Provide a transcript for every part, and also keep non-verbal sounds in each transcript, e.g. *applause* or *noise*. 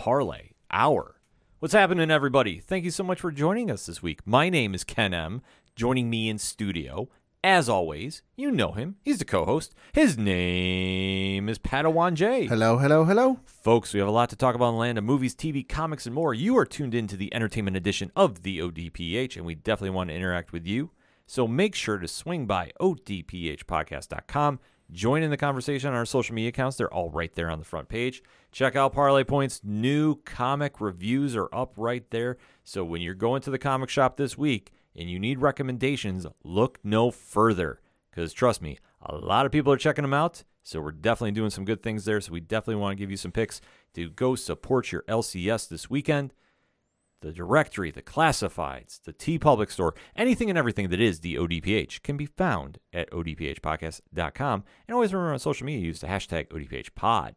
Parlay Hour. What's happening, everybody? Thank you so much for joining us this week. My name is Ken M. Joining me in studio, as always, you know him. He's the co host. His name is Padawan J. Hello, hello, hello. Folks, we have a lot to talk about in the land of movies, TV, comics, and more. You are tuned into the entertainment edition of the ODPH, and we definitely want to interact with you. So make sure to swing by odphpodcast.com. Join in the conversation on our social media accounts. They're all right there on the front page. Check out Parlay Points. New comic reviews are up right there. So when you're going to the comic shop this week and you need recommendations, look no further. Because trust me, a lot of people are checking them out. So we're definitely doing some good things there. So we definitely want to give you some picks to go support your LCS this weekend. The directory, the classifieds, the TeePublic store, anything and everything that is the ODPH can be found at odphpodcast.com. And always remember on social media, use the hashtag ODPHpod.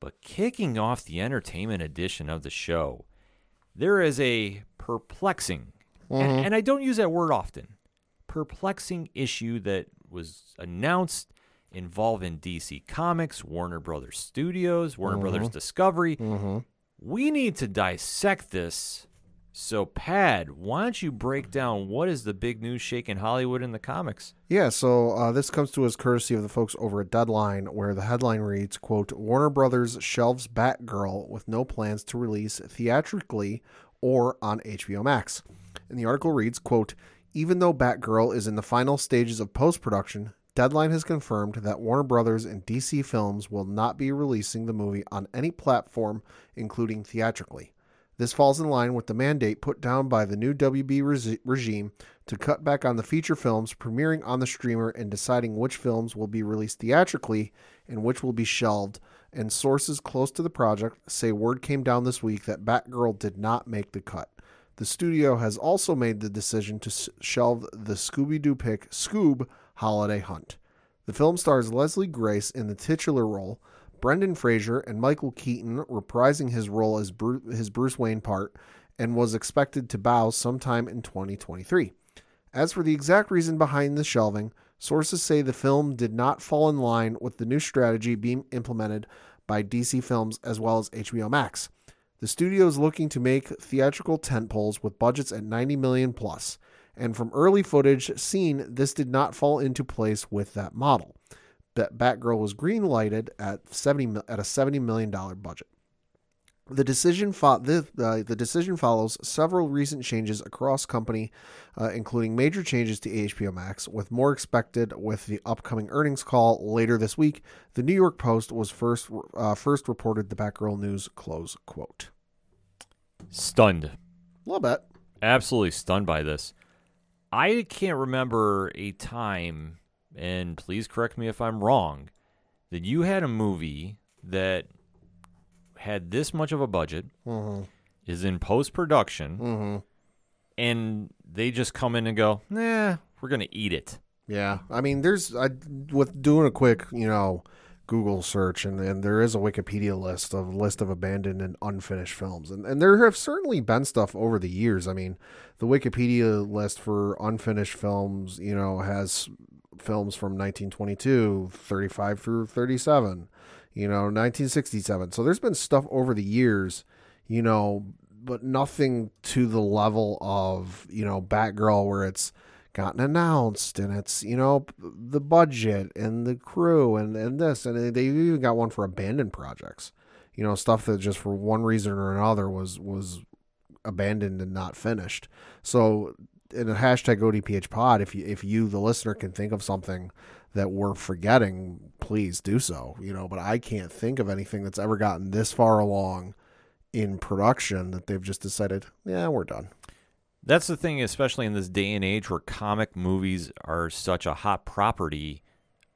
But kicking off the entertainment edition of the show, there is a perplexing, and, mm-hmm. and I don't use that word often, perplexing issue that was announced involving DC Comics, Warner Brothers Studios, Warner Brothers mm-hmm. Discovery. Mm-hmm. We need to dissect this. So, Pad, why don't you break down what is the big news shaking Hollywood in the comics? Yeah, so uh, this comes to us courtesy of the folks over at Deadline, where the headline reads, quote, Warner Brothers shelves Batgirl with no plans to release theatrically or on HBO Max. And the article reads, quote, even though Batgirl is in the final stages of post-production, Deadline has confirmed that Warner Brothers and DC Films will not be releasing the movie on any platform, including theatrically. This falls in line with the mandate put down by the new WB resi- regime to cut back on the feature films premiering on the streamer and deciding which films will be released theatrically and which will be shelved. And sources close to the project say word came down this week that Batgirl did not make the cut. The studio has also made the decision to shelve the Scooby Doo pick Scoob Holiday Haunt. The film stars Leslie Grace in the titular role, Brendan Fraser and Michael Keaton reprising his role as his Bruce Wayne part, and was expected to bow sometime in 2023. As for the exact reason behind the shelving, sources say the film did not fall in line with the new strategy being implemented by DC Films as well as HBO Max. The studio is looking to make theatrical tentpoles with budgets at 90 million plus, and from early footage seen, this did not fall into place with that model. Batgirl was green lighted at 70 at a 70 million dollar budget. The decision fo- the, uh, the decision follows several recent changes across company, uh, including major changes to HBO Max, with more expected with the upcoming earnings call later this week. The New York Post was first uh, first reported the Batgirl news. Close quote. Stunned. A little bit. Absolutely stunned by this. I can't remember a time, and please correct me if I'm wrong, that you had a movie that had this much of a budget, Mm-hmm. is in post production, Mm-hmm. and they just come in and go, nah, we're going to eat it. Yeah, I mean, there's I, with doing a quick, you know, Google search, and, and there is a Wikipedia list of list of abandoned and unfinished films, and and there have certainly been stuff over the years. I mean, the Wikipedia list for unfinished films, you know, has films from 1922, 35 through 37, you know, 1967. So there's been stuff over the years, you know, but nothing to the level of you know Batgirl where it's gotten announced and it's you know the budget and the crew and and this and they even got one for abandoned projects. You know stuff that just for one reason or another was was abandoned and not finished. So in a hashtag odph pod if you if you the listener can think of something that we're forgetting please do so you know but i can't think of anything that's ever gotten this far along in production that they've just decided yeah we're done That's the thing, especially in this day and age where comic movies are such a hot property.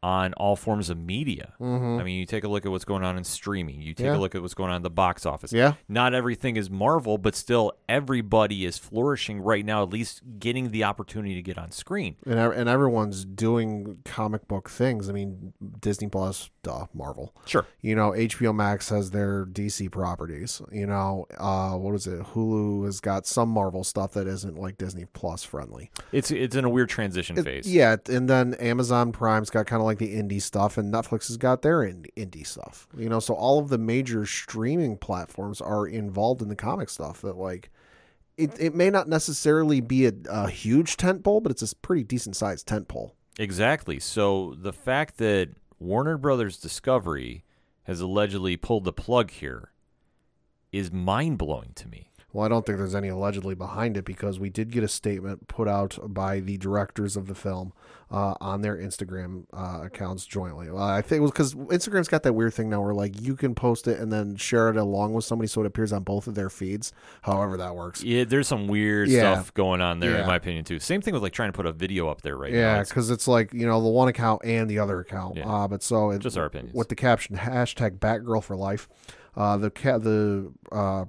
On all forms of media. I mean, you take a look at what's going on in streaming. You take Mm-hmm. Yeah. a look at what's going on in the box office. Yeah. Not everything is Marvel, but still everybody is flourishing right now, at least getting the opportunity to get on screen. and and everyone's doing comic book things. I mean, Disney Plus, duh, Marvel. Sure. You know, HBO Max has their DC properties. You know, uh, what is it? Hulu has got some Marvel stuff that isn't like Disney Plus friendly. It's it's in a weird transition It- phase. yeah, and then Amazon Prime's got kind of like the indie stuff, and Netflix has got their indie stuff. You know, so all of the major streaming platforms are involved in the comic stuff. That like, it it may not necessarily be a, a huge tent pole, but it's a pretty decent sized tent pole. Exactly. So the fact that Warner Brothers Discovery has allegedly pulled the plug here is mind blowing to me. Well, I don't think there's any allegedly behind it because we did get a statement put out by the directors of the film uh, on their Instagram uh, accounts jointly. Well, I think it was because Instagram's got that weird thing now where like you can post it and then share it along with somebody so it appears on both of their feeds. However, that works. Yeah, there's some weird Yeah. stuff going on there, Yeah. in my opinion, too. Same thing with like trying to put a video up there right now. Yeah, because it's like you know the one account and the other account. Yeah. Uh, but so it, Just our opinions. with the caption hashtag Batgirl for life. Uh, the ca- the uh,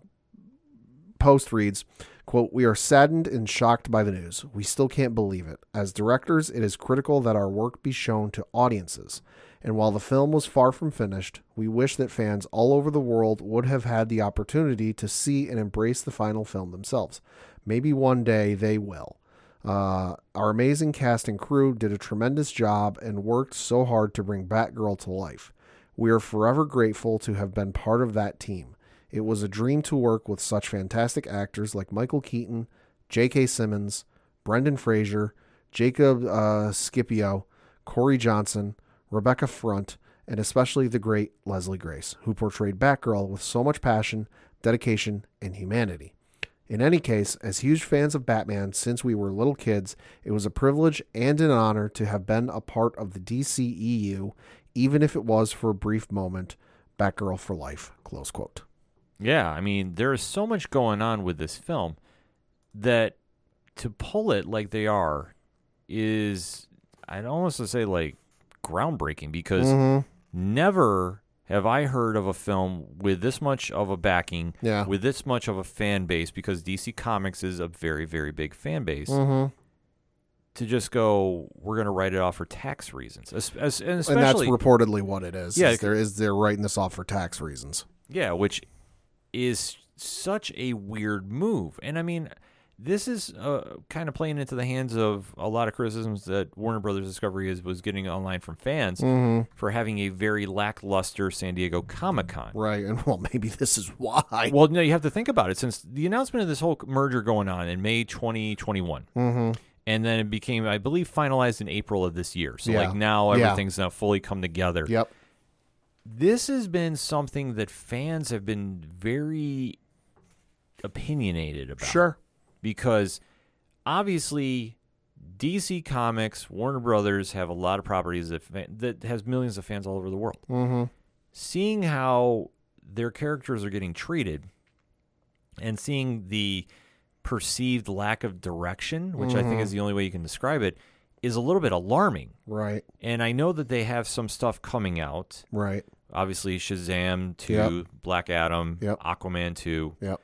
post reads, "quote We are saddened and shocked by the news. We still can't believe it. As directors, it is critical that our work be shown to audiences." And while the film was far from finished, we wish that fans all over the world would have had the opportunity to see and embrace the final film themselves. Maybe one day they will. Uh, our amazing cast and crew did a tremendous job and worked so hard to bring Batgirl to life. We are forever grateful to have been part of that team. It was a dream to work with such fantastic actors like Michael Keaton, J.K. Simmons, Brendan Fraser, Jacob uh, Scipio, Corey Johnson, Rebecca Front, and especially the great Leslie Grace, who portrayed Batgirl with so much passion, dedication, and humanity. In any case, as huge fans of Batman since we were little kids, it was a privilege and an honor to have been a part of the DCEU, even if it was for a brief moment. Batgirl for life. Close quote. Yeah, I mean, there is so much going on with this film that to pull it like they are is, I'd almost say, like groundbreaking because Mm-hmm. never have I heard of a film with this much of a backing, Yeah. with this much of a fan base, because DC Comics is a very, very big fan base, Mm-hmm. to just go, we're going to write it off for tax reasons. Es- es- and And that's reportedly what it is. Yeah, is there is they're writing this off for tax reasons. Yeah, which is such a weird move. And I mean, this is uh, kind of playing into the hands of a lot of criticisms that Warner Brothers Discovery is, was getting online from fans Mm-hmm. for having a very lackluster San Diego Comic Con. Right, and well, maybe this is why. Well, no, you have to think about it. Since the announcement of this whole merger going on in May 2021, Mm-hmm. and then it became, I believe, finalized in April of this year. So, Yeah. like, now Yeah. everything's now fully come together. Yep. This has been something that fans have been very opinionated about. Sure. Because obviously DC Comics, Warner Brothers have a lot of properties that that has millions of fans all over the world. Mm-hmm. Seeing how their characters are getting treated and seeing the perceived lack of direction, which I think is the only way you can describe it, is a little bit alarming. Right. And I know that they have some stuff coming out Right. Obviously Shazam 2, Yep. Black Adam, Yep. Aquaman 2. Yep.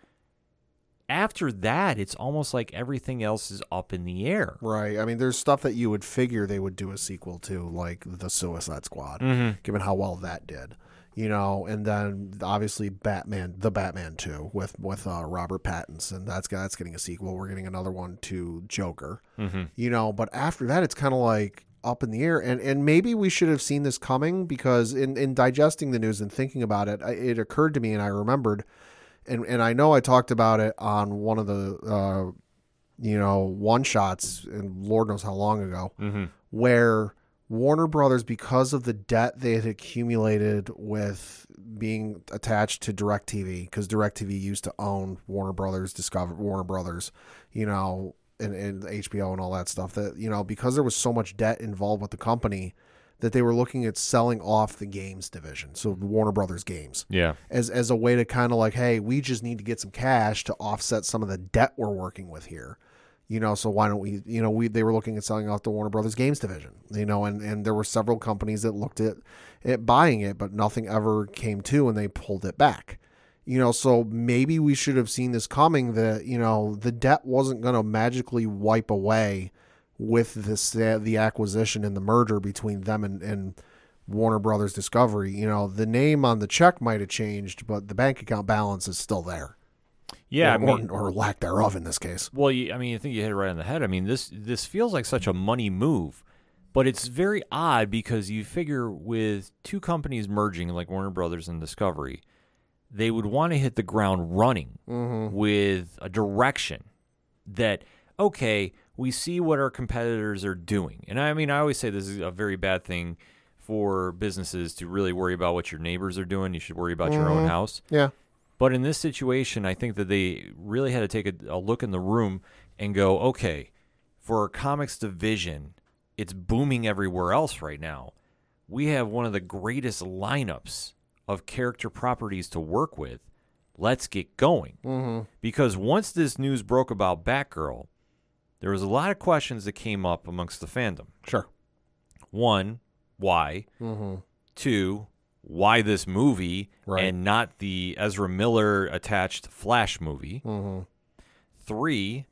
After that, it's almost like everything else is up in the air. Right. I mean, there's stuff that you would figure they would do a sequel to, like the Suicide Squad, Mm-hmm. given how well that did. You know, and then obviously Batman, the Batman two with with uh, Robert Pattinson. That's that's getting a sequel. We're getting another one to Joker. Mm-hmm. You know, but after that, it's kind of like up in the air. And and maybe we should have seen this coming because in in digesting the news and thinking about it, I, it occurred to me, and I remembered, and and I know I talked about it on one of the. Uh, you know, one shots, and Lord knows how long ago, Mm-hmm. where Warner Brothers, because of the debt they had accumulated with being attached to DirecTV, because DirecTV used to own Warner Brothers, Discover Warner Brothers, you know, and, and HBO and all that stuff. That you know, because there was so much debt involved with the company, that they were looking at selling off the games division, so Warner Brothers Games Yeah. as as a way to kind of like, hey, we just need to get some cash to offset some of the debt we're working with here. You know, so why don't we? You know, we they were looking at selling off the Warner Brothers Games division. You know, and and there were several companies that looked at at buying it, but nothing ever came to, and they pulled it back. You know, so maybe we should have seen this coming. That you know, the debt wasn't going to magically wipe away with this the acquisition and the merger between them and and Warner Brothers Discovery. You know, the name on the check might have changed, but the bank account balance is still there. Yeah, or, I mean, or, or lack thereof in this case. Well, you, I mean, I think you hit it right on the head. I mean, this this feels like such a money move, but it's very odd because you figure with two companies merging like Warner Brothers and Discovery, they would want to hit the ground running mm-hmm. with a direction that okay, we see what our competitors are doing. And I mean, I always say this is a very bad thing for businesses to really worry about what your neighbors are doing. You should worry about your own mm-hmm. house. Yeah. But in this situation, I think that they really had to take a, a look in the room and go, okay, for our comics division, it's booming everywhere else right now. We have one of the greatest lineups of character properties to work with. Let's get going. Mm-hmm. Because once this news broke about Batgirl, there was a lot of questions that came up amongst the fandom. Sure. One, why? Two, why this movie Right. and not the Ezra Miller attached Flash movie? Three,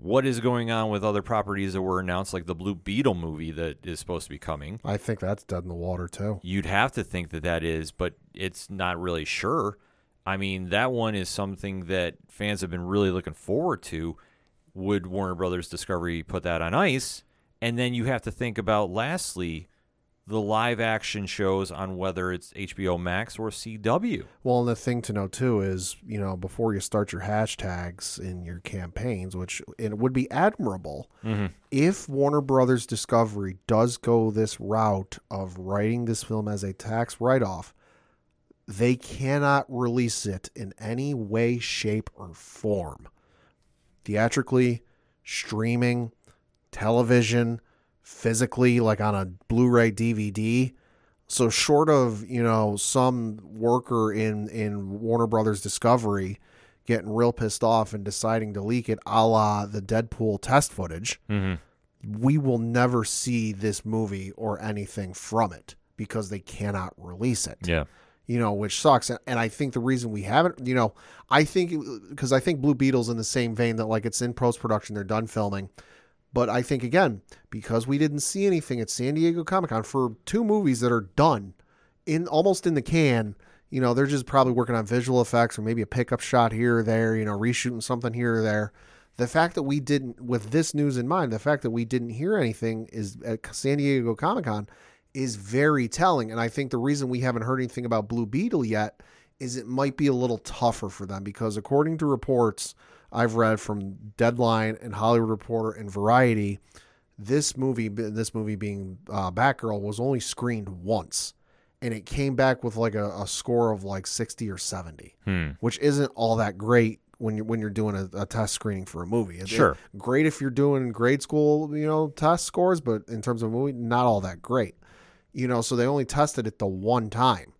what is going on with other properties that were announced, like the Blue Beetle movie that is supposed to be coming? I think that's dead in the water too. You'd have to think that that is, but it's not really sure. I mean, that one is something that fans have been really looking forward to. Would Warner Brothers Discovery put that on ice? And then you have to think about, lastly, the live action shows on whether it's HBO Max or CW. Well, and the thing to know too is, you know, before you start your hashtags in your campaigns, which it would be admirable mm-hmm. if Warner Brothers Discovery does go this route of writing this film as a tax write off, they cannot release it in any way, shape, or form. Theatrically, streaming, television, physically, like on a Blu ray DVD. So short of you know some worker in in Warner Brothers Discovery getting real pissed off and deciding to leak it, a la the Deadpool test footage, mm-hmm. we will never see this movie or anything from it because they cannot release it Yeah. you know, which sucks. And I think the reason we haven't, you know, I think because I think Blue Beetle's in the same vein that like it's in post production, they're done filming. But I think again, because we didn't see anything at San Diego Comic Con for two movies that are done in almost in the can, you know, they're just probably working on visual effects or maybe a pickup shot here or there, you know, reshooting something here or there. The fact that we didn't, with this news in mind, the fact that we didn't hear anything is at San Diego Comic Con is very telling. And I think the reason we haven't heard anything about Blue Beetle yet is it might be a little tougher for them because according to reports I've read from Deadline and Hollywood Reporter and Variety, this movie, this movie being uh, Batgirl, was only screened once, and it came back with like a, a score of like sixty or seventy, which isn't all that great when you're when you're doing a, a test screening for a movie. Sure. it- great if you're doing grade school, you know, test scores, but in terms of a movie, not all that great. You know, so they only tested it the one time.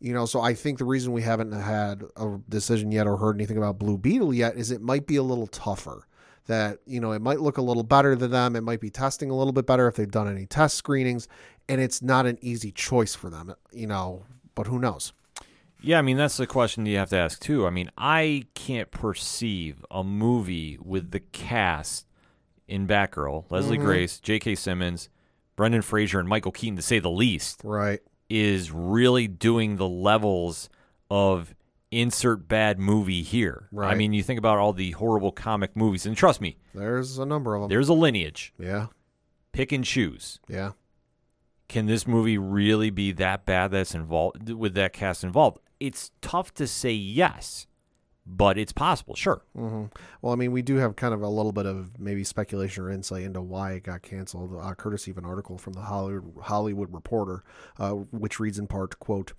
You know, so I think the reason we haven't had a decision yet or heard anything about Blue Beetle yet is it might be a little tougher. That, you know, it might look a little better to them. It might be testing a little bit better if they've done any test screenings. And it's not an easy choice for them, you know, but who knows? Yeah, I mean that's the question you have to ask too. I mean, I can't perceive a movie with the cast in Batgirl, Leslie mm-hmm. Grace, J.K. Simmons, Brendan Fraser, and Michael Keaton, to say the least, Right. Is really doing the levels of insert bad movie here. Right. I mean, you think about all the horrible comic movies, and trust me, There's a number of them. there's a lineage. Yeah. Pick and choose. Yeah. Can this movie really be that bad that's involved with that cast involved? It's tough to say yes, but it's possible. Sure. hmm Well, I mean, we do have kind of a little bit of maybe speculation or insight into why it got canceled, uh, courtesy of an article from the Hollywood, Hollywood Reporter, uh, which reads in part, "quote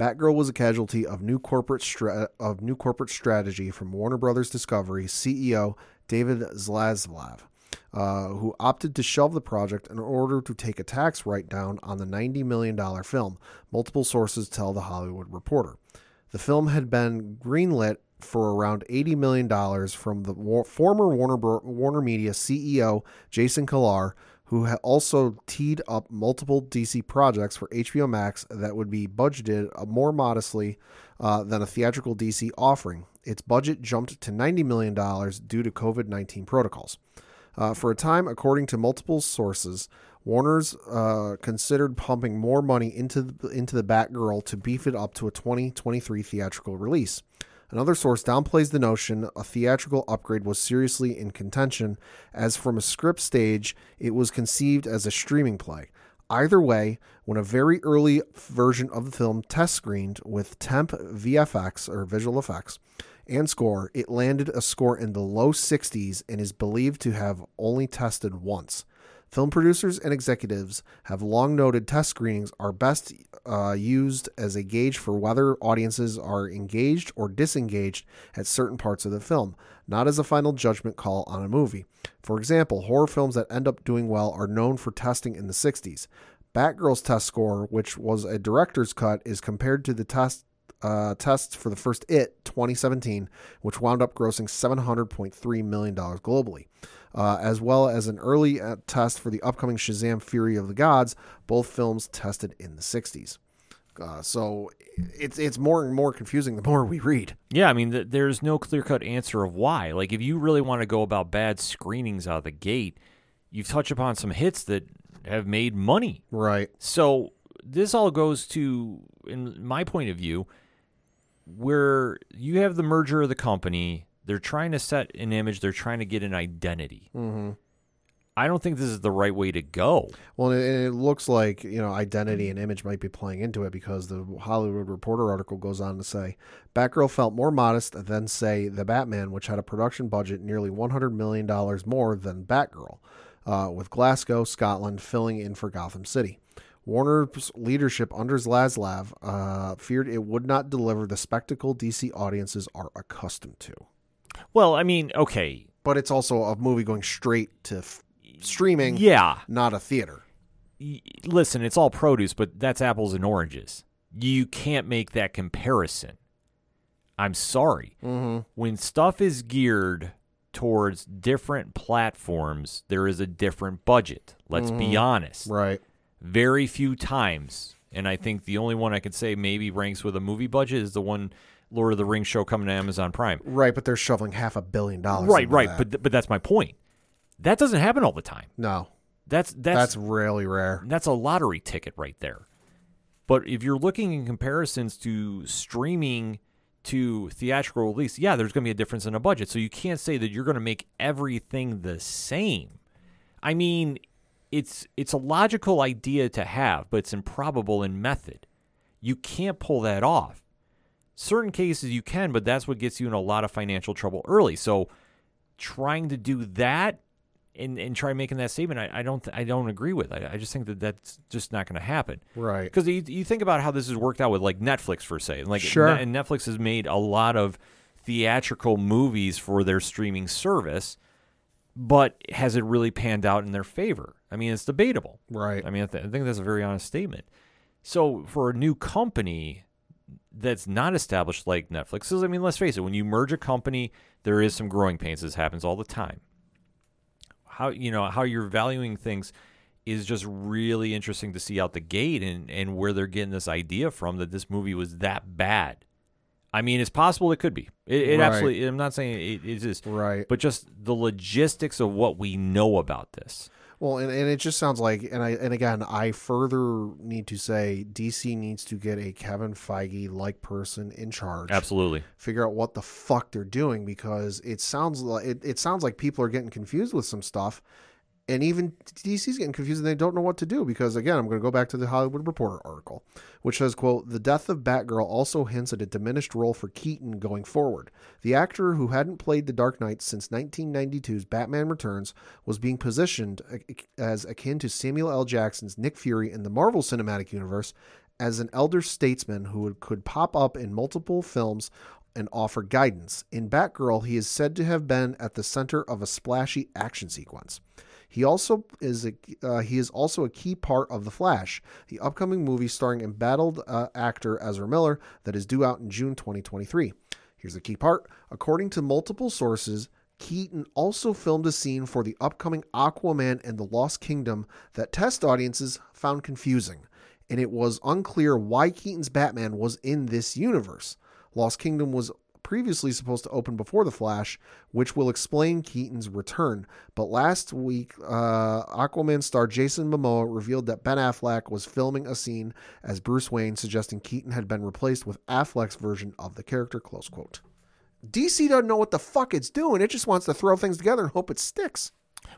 Batgirl was a casualty of new corporate stra- of new corporate strategy from Warner Brothers Discovery CEO David Zaslav." Uh, who opted to shelve the project in order to take a tax write down on the $90 million film, multiple sources tell the Hollywood Reporter. The film had been greenlit for around $80 million from the war- former Warner, Warner Media CEO Jason Kilar, who also teed up multiple DC projects for HBO Max that would be budgeted uh, more modestly uh, than a theatrical DC offering. Its budget jumped to $90 million due to COVID 19 protocols. Uh, for a time, according to multiple sources, Warner's uh, considered pumping more money into the, into the Batgirl to beef it up to a 2023 theatrical release. Another source downplays the notion a theatrical upgrade was seriously in contention, as from a script stage, it was conceived as a streaming play. Either way, when a very early version of the film test screened with temp VFX or visual effects and score, it landed a score in the low 60s and is believed to have only tested once. Film producers and executives have long noted test screenings are best uh, used as a gauge for whether audiences are engaged or disengaged at certain parts of the film, not as a final judgment call on a movie. For example, horror films that end up doing well are known for testing in the 60s. Batgirl's test score, which was a director's cut, is compared to the test uh, tests for the first It 2017, which wound up grossing $700.3 million globally, uh, as well as an early uh, test for the upcoming Shazam Fury of the Gods, both films tested in the 60s. Uh, so it's it's more and more confusing the *laughs* more we read. Yeah, I mean, th- there's no clear cut answer of why. Like, if you really want to go about bad screenings out of the gate, you've touched upon some hits that have made money. Right. So this all goes to, in my point of view, where you have the merger of the company. They're trying to set an image. They're trying to get an identity. Mm-hmm. I don't think this is the right way to go. Well, and it, it looks like you know identity and image might be playing into it because the Hollywood Reporter article goes on to say Batgirl felt more modest than say the Batman, which had a production budget nearly 100 million dollars more than Batgirl, uh, with Glasgow, Scotland filling in for Gotham City. Warner's leadership under Zaslav uh, feared it would not deliver the spectacle DC audiences are accustomed to. Well, I mean, okay, But it's also a movie going straight to f- streaming, yeah. not a theater. y- listen, it's all produce, but that's apples and oranges. You can't make that comparison. I'm sorry. Mm-hmm. When stuff is geared towards different platforms, there is a different budget. Let's be honest. Right. Very few times, and I think the only one I could say maybe ranks with a movie budget is the one Lord of the Rings show coming to Amazon Prime. Right, but they're shoveling half a billion dollars. Right, right, that. but th- but that's my point. That doesn't happen all the time. no, That's that's that's really rare. That's a lottery ticket right there. But if you're looking in comparisons to streaming to theatrical release, yeah, there's going to be a difference in a budget. So you can't say that you're going to make everything the same. I mean, it's it's a logical idea to have, but it's improbable in method. You can't pull that off. Certain cases you can, but that's what gets you in a lot of financial trouble early. So trying to do that and, and try making that statement, I, I don't th- I don't agree with. I, I just think that that's just not going to happen. Right. Because you, you think about how this has worked out with like Netflix for say, like Sure. Ne- and Netflix has made a lot of theatrical movies for their streaming service, but has it really panned out in their favor? I mean, it's debatable. Right. I mean, I, th- I think that's a very honest statement. So for a new company that's not established like Netflix. Netflix, 'cause, I mean, let's face it, when you merge a company, there is some growing pains. This happens all the time. How you know how you're valuing things is just really interesting to see out the gate and and where they're getting this idea from that this movie was that bad. I mean, it's possible it could be. It, it Right. absolutely. I'm not saying it, it is, Right. but just the logistics of what we know about this. Well, and, and it just sounds like, and I and again, I further need to say, DC needs to get a Kevin Feige like person in charge. Absolutely. Figure out what the fuck they're doing because it sounds like it, it sounds like people are getting confused with some stuff, and even DC's getting confused and they don't know what to do because again, I'm going to go back to the Hollywood Reporter article, which says, "quote The death of Batgirl also hints at a diminished role for Keaton going forward. The actor who hadn't played the Dark Knight since 1992's Batman Returns was being positioned as akin to Samuel L. Jackson's Nick Fury in the Marvel Cinematic Universe." As an elder statesman who could pop up in multiple films and offer guidance. In Batgirl, he is said to have been at the center of a splashy action sequence. He also is a uh, he is also a key part of The Flash, the upcoming movie starring embattled uh, actor Ezra Miller that is due out in June 2023. Here's the key part. According to multiple sources, Keaton also filmed a scene for the upcoming Aquaman and the Lost Kingdom that test audiences found confusing, and it was unclear why Keaton's Batman was in this universe. Lost Kingdom was previously supposed to open before The Flash, which will explain Keaton's return. But last week, uh, Aquaman star Jason Momoa revealed that Ben Affleck was filming a scene as Bruce Wayne, suggesting Keaton had been replaced with Affleck's version of the character. Close quote. DC doesn't know what the fuck it's doing. It just wants to throw things together and hope it sticks.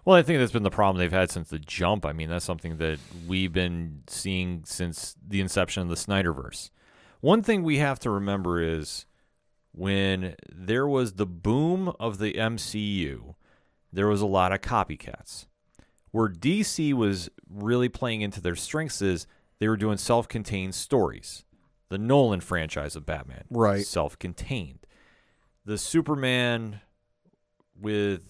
Well, I think that's been the problem they've had since the jump. I mean, that's something that we've been seeing since the inception of the Snyderverse. One thing we have to remember is when there was the boom of the MCU, there was a lot of copycats. Where DC was really playing into their strengths is they were doing self contained stories. The Nolan franchise of Batman. Right. Self contained. The Superman with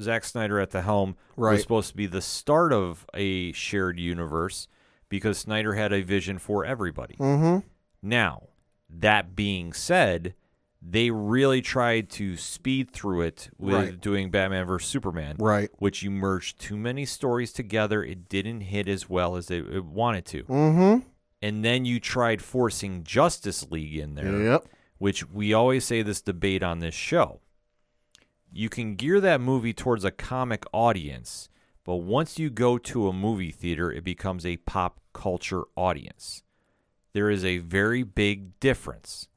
Zack Snyder at the helm Right. was supposed to be the start of a shared universe because Snyder had a vision for everybody. Mm-hmm. Now, that being said, they really tried to speed through it with Right. doing Batman vs Superman, Right. which you merged too many stories together. It didn't hit as well as it, it wanted to. Mm-hmm. And then you tried forcing Justice League in there, Yep. which we always say this debate on this show. You can gear that movie towards a comic audience, but once you go to a movie theater, it becomes a pop culture audience. There is a very big difference.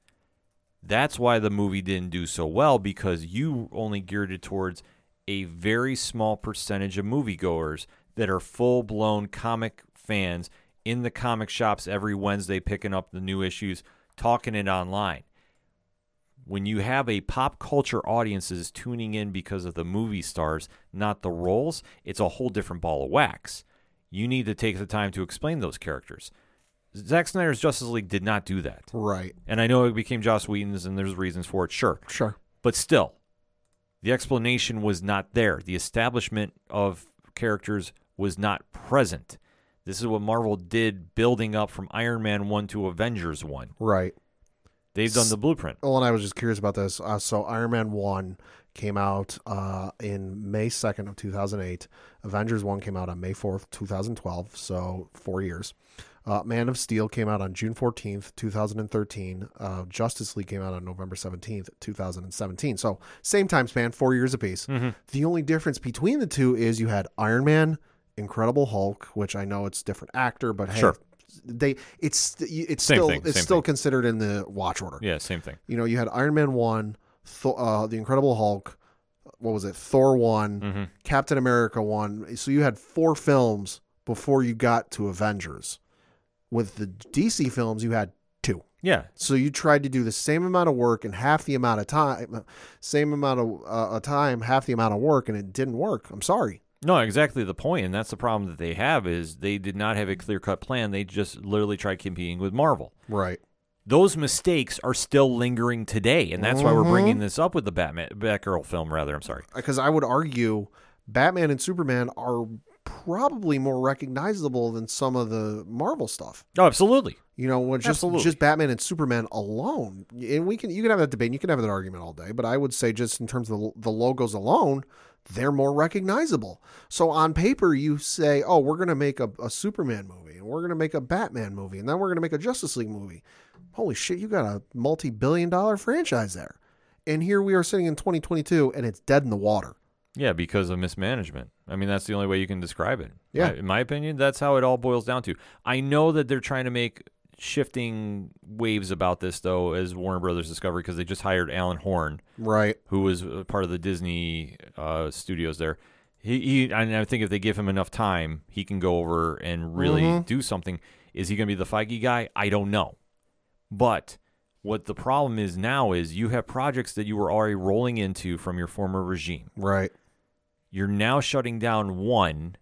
That's why the movie didn't do so well because you only geared it towards a very small percentage of moviegoers that are full blown comic fans in the comic shops every Wednesday picking up the new issues, talking it online. When you have a pop culture audience audiences tuning in because of the movie stars, not the roles, it's a whole different ball of wax. You need to take the time to explain those characters. Zack Snyder's Justice League did not do that. Right. And I know it became Joss Whedon's and there's reasons for it, sure. Sure. But still, the explanation was not there. The establishment of characters was not present. This is what Marvel did building up from Iron Man 1 to Avengers 1. Right. They've done the blueprint. Well, and I was just curious about this. Uh, so Iron Man 1 came out uh, in May 2nd of 2008. Avengers 1 came out on May 4th, 2012, so four years. Uh, Man of Steel came out on June 14th, 2013. Uh, Justice League came out on November 17th, 2017. So same time span, four years apiece. The only difference between the two is you had Iron Man, Incredible Hulk, which I know it's different actor, but hey, Sure. they it's it's Same still thing, it's still thing. considered in the watch order. Yeah, same thing. You know, you had Iron Man one, uh, the Incredible Hulk. What was it? Thor one, Mm-hmm. Captain America one. So you had four films before you got to Avengers. With the DC films, you had two. Yeah. So you tried to do the same amount of work in half the amount of time, same amount of uh, time, half the amount of work, and it didn't work. I'm sorry. No, exactly the point, and that's the problem that they have is they did not have a clear-cut plan. They just literally tried competing with Marvel. Right. Those mistakes are still lingering today, and that's why we're bringing this up with the Batman Batgirl film. Rather, I'm sorry. Because I would argue Batman and Superman are probably more recognizable than some of the Marvel stuff. Oh, absolutely. You know, when just Absolutely. just Batman and Superman alone, and we can you can have that debate, and you can have that argument all day. But I would say just in terms of the, the logos alone, they're more recognizable. So on paper, you say, "Oh, we're going to make a, a Superman movie, and we're going to make a Batman movie, and then we're going to make a Justice League movie." Holy shit, you got a multi-billion-dollar franchise there, and here we are sitting in 2022, and it's dead in the water. Yeah, because of mismanagement. I mean, that's the only way you can describe it. Yeah. I- in my opinion, that's how it all boils down to. I know that they're trying to make shifting waves about this, though, as Warner Brothers Discovery, because they just hired Alan Horn, Right. who was uh, part of the Disney uh, studios there. He, he, and I think if they give him enough time, he can go over and really do something. Is he going to be the Feige guy? I don't know. But what the problem is now is you have projects that you were already rolling into from your former regime. Right. You're now shutting down one.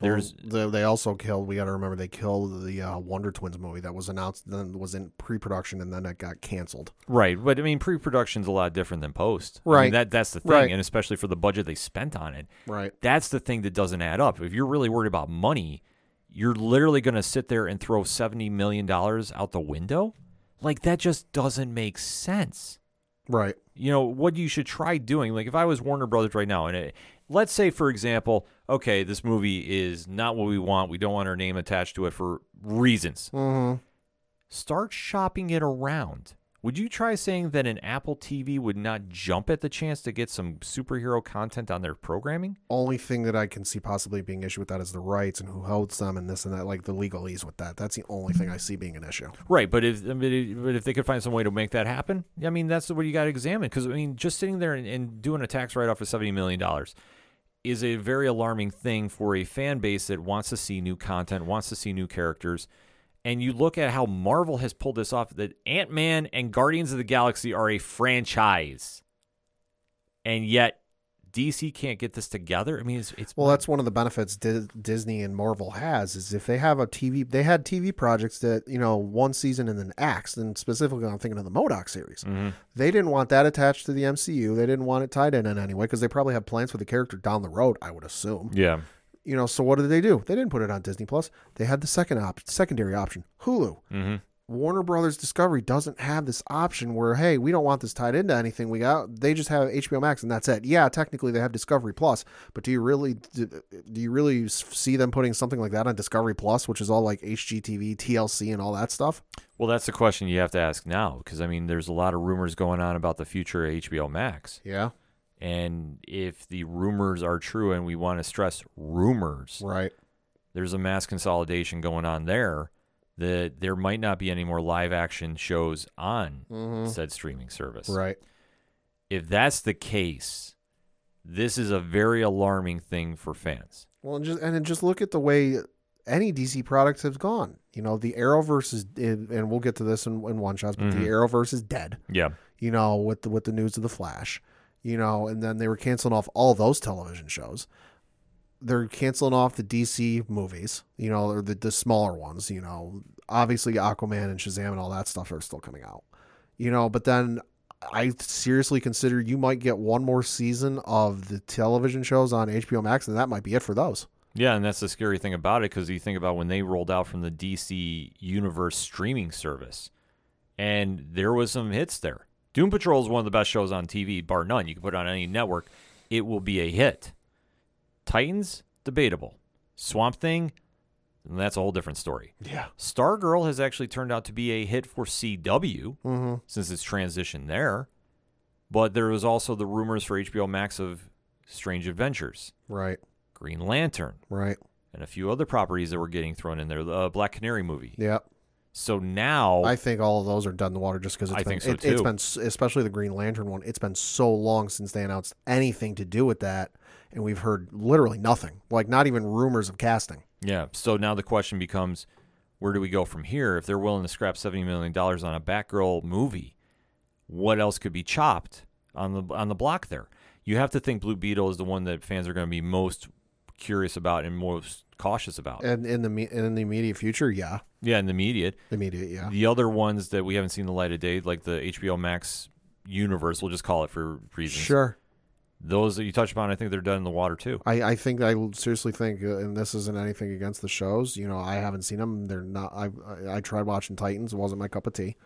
There's Well, they, they also killed. We got to remember they killed the uh, Wonder Twins movie that was announced, then was in pre-production, and then it got canceled. right, but I mean pre-production's a lot different than post. I mean, Right. that that's the thing, Right. and especially for the budget they spent on it. Right. That's the thing that doesn't add up. If you're really worried about money, you're literally going to sit there and throw 70 million dollars out the window? Like that just doesn't make sense. Right. you know what you should try doing like if i was warner brothers right now and it, let's say for example okay this movie is not what we want we don't want our name attached to it for reasons Mm-hmm. start shopping it around would you try saying that an apple tv would not jump at the chance to get some superhero content on their programming Only thing that I can see possibly being issue with that is the rights and who holds them and this and that, like the legalese with that. That's the only thing I see being an issue. right but if but if they could find some way to make that happen i mean that's what you got to examine because i mean just sitting there and, and doing a tax write-off of 70 million dollars is a very alarming thing for a fan base that wants to see new content, wants to see new characters. And you look at how Marvel has pulled this off that Ant Man and Guardians of the Galaxy are a franchise. And yet DC can't get this together. I mean, it's, it's Well, that's one of the benefits Di- Disney and Marvel has is if they have a TV, they had TV projects that you know one season and then axed, and specifically I'm thinking of the M.O.D.O.K. series. Mm-hmm. They didn't want that attached to the MCU. They didn't want it tied in in any way because they probably have plans for the character down the road. I would assume. yeah. You know, so what did they do? They didn't put it on Disney Plus. They had the second op- secondary option, Hulu. Mm-hmm. Warner Brothers Discovery doesn't have this option where, hey, we don't want this tied into anything. We got they just have HBO Max and that's it. Yeah, technically they have Discovery Plus, but do you really do, do you really see them putting something like that on Discovery Plus, which is all like HGTV, TLC, and all that stuff? Well, that's the question you have to ask now because I mean, there's a lot of rumors going on about the future of HBO Max. Yeah, And if the rumors are true, and we want to stress rumors, right. there's a mass consolidation going on there that there might not be any more live action shows on mm-hmm. said streaming service. Right. If that's the case, this is a very alarming thing for fans. Well, and just and then just look at the way any DC products have gone. You know, the Arrowverse is, and we'll get to this in, in one shots, but the mm-hmm. Arrowverse is dead. Yeah. you know, with the, with the news of the Flash, you know, and then they were canceling off all those television shows. They're canceling off the DC movies, you know, or the, the smaller ones, you know. Obviously, Aquaman and Shazam and all that stuff are still coming out, you know. But then I seriously consider you might get one more season of the television shows on HBO Max, and that might be it for those. Yeah, and that's the scary thing about it because you think about when they rolled out from the DC Universe streaming service, and there was some hits there. Doom Patrol is one of the best shows on TV, bar none. You can put it on any network, it will be a hit. Titans, debatable. Swamp Thing, that's a whole different story. Yeah. Stargirl has actually turned out to be a hit for CW Mm-hmm. since its transition there, but there was also the rumors for HBO Max of Strange Adventures, Right. Green Lantern Right. and a few other properties that were getting thrown in there. The uh, Black Canary movie. Yeah. So now, I think all of those are dead in the water just because it's I been, so, it, has been, especially the Green Lantern one. It's been so long since they announced anything to do with that, and we've heard literally nothing. Like not even rumors of casting. yeah. So now the question becomes, where do we go from here? If they're willing to scrap seventy million dollars on a Batgirl movie, what else could be chopped on the on the block there? You have to think Blue Beetle is the one that fans are going to be most curious about and most cautious about. And in the in the immediate future, yeah, yeah, in the immediate. immediate, yeah, The other ones that we haven't seen the light of day, like the HBO Max universe, we'll just call it for reasons. sure. Those that you touched upon, I think they're done in the water too. I, I think I seriously think, uh, and this isn't anything against the shows. You know, I haven't seen them. They're not. I I, I tried watching Titans. It wasn't my cup of tea.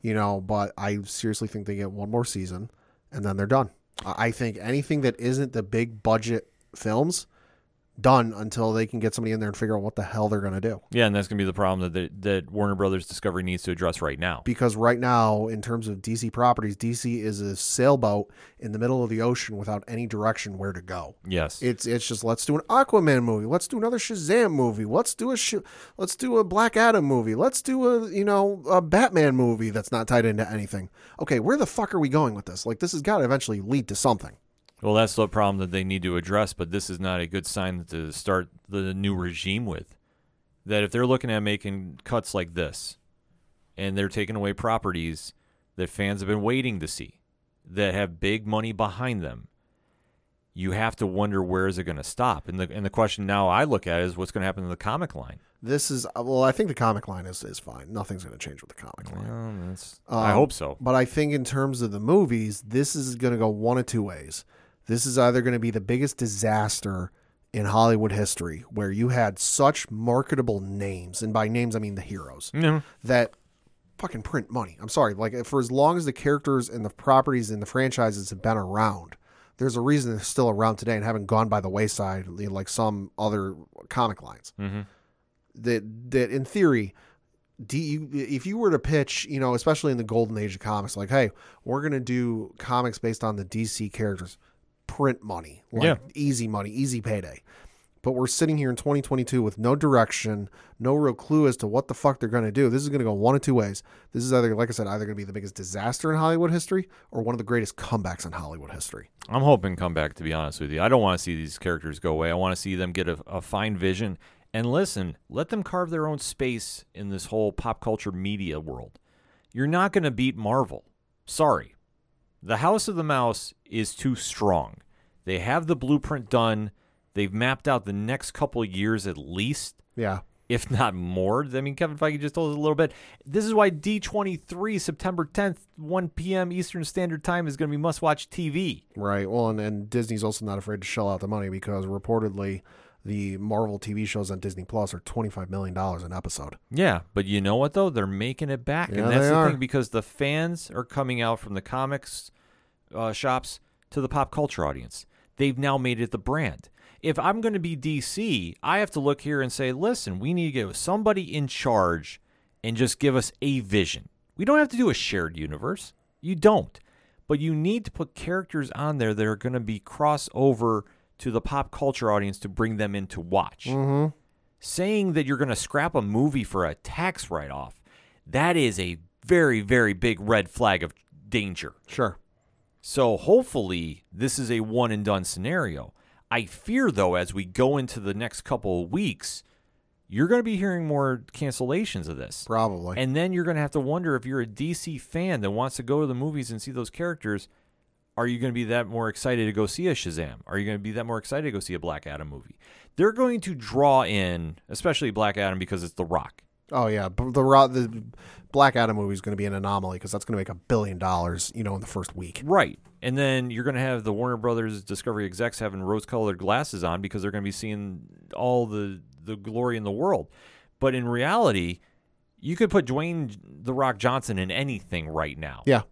You know, but I seriously think they get one more season, and then they're done. I I think anything that isn't the big budget films, done until they can get somebody in there and figure out what the hell they're going to do. Yeah, and that's going to be the problem that, that that Warner Brothers Discovery needs to address right now. Because right now, in terms of DC properties, DC is a sailboat in the middle of the ocean without any direction where to go. Yes. It's it's just let's do an Aquaman movie, let's do another Shazam movie, let's do a sh- let's do a Black Adam movie, let's do a you know a Batman movie that's not tied into anything. Okay, where the fuck are we going with this? Like this has got to eventually lead to something. Well, that's the problem that they need to address, but this is not a good sign to start the new regime with. That if they're looking at making cuts like this and they're taking away properties that fans have been waiting to see that have big money behind them, you have to wonder where is it going to stop? And the and the question now I look at is what's going to happen to the comic line. This is well, I think the comic line is is fine. Nothing's going to change with the comic line. Well, that's, I Um, hope so. But I think in terms of the movies, this is going to go one of two ways. This is either going to be the biggest disaster in Hollywood history, where you had such marketable names, and by names I mean the heroes, Yeah. that fucking print money. I'm sorry. Like for as long as the characters and the properties and the franchises have been around, there's a reason they're still around today and haven't gone by the wayside like some other comic lines. Mm-hmm. That that in theory, you, if you were to pitch, you know, especially in the golden age of comics, like, hey, we're gonna do comics based on the DC characters, print money, like Yeah. easy money, easy payday. But we're sitting here in 2022 with no direction, no real clue as to what the fuck they're going to do. This is going to go one of two ways. This is either, like I said, either going to be the biggest disaster in Hollywood history or one of the greatest comebacks in Hollywood history. I'm hoping come back. To be honest with you, I don't want to see these characters go away. I want to see them get a, a fine vision and listen. Let them carve their own space in this whole pop culture media world. You're not going to beat Marvel. Sorry, the House of the Mouse is too strong. They have the blueprint done. They've mapped out the next couple of years at least Yeah. if not more. I mean, Kevin Feige just told us a little bit. This is why D23, September 10th, 1 p.m. Eastern Standard Time, is going to be must watch TV. Right. Well, and, and Disney's also not afraid to shell out the money because reportedly the Marvel TV shows on Disney Plus are $25 million an episode. Yeah, but you know what, though? They're making it back. Yeah, and that's the are. thing because the fans are coming out from the comics uh, shops to the pop culture audience. They've now made it the brand. If I'm going to be DC, I have to look here and say, listen, we need to get somebody in charge and just give us a vision. We don't have to do a shared universe. You don't. But you need to put characters on there that are going to be crossover to the pop culture audience to bring them in to watch Mm-hmm. saying that you're going to scrap a movie for a tax write off, that is a very, very big red flag of danger. Sure. So hopefully, this is a one and done scenario. I fear, though, as we go into the next couple of weeks, you're going to be hearing more cancellations of this. Probably. And then you're going to have to wonder if you're a DC fan that wants to go to the movies and see those characters, are you going to be that more excited to go see a Shazam? Are you going to be that more excited to go see a Black Adam movie? They're going to draw in, especially Black Adam, because it's The Rock. Oh, yeah. The, the Black Adam movie is going to be an anomaly because that's going to make a billion dollars, you know, in the first week. Right. And then you're going to have the Warner Brothers Discovery execs having rose colored glasses on because they're going to be seeing all the, the glory in the world. But in reality, you could put Dwayne The Rock Johnson in anything right now Yeah.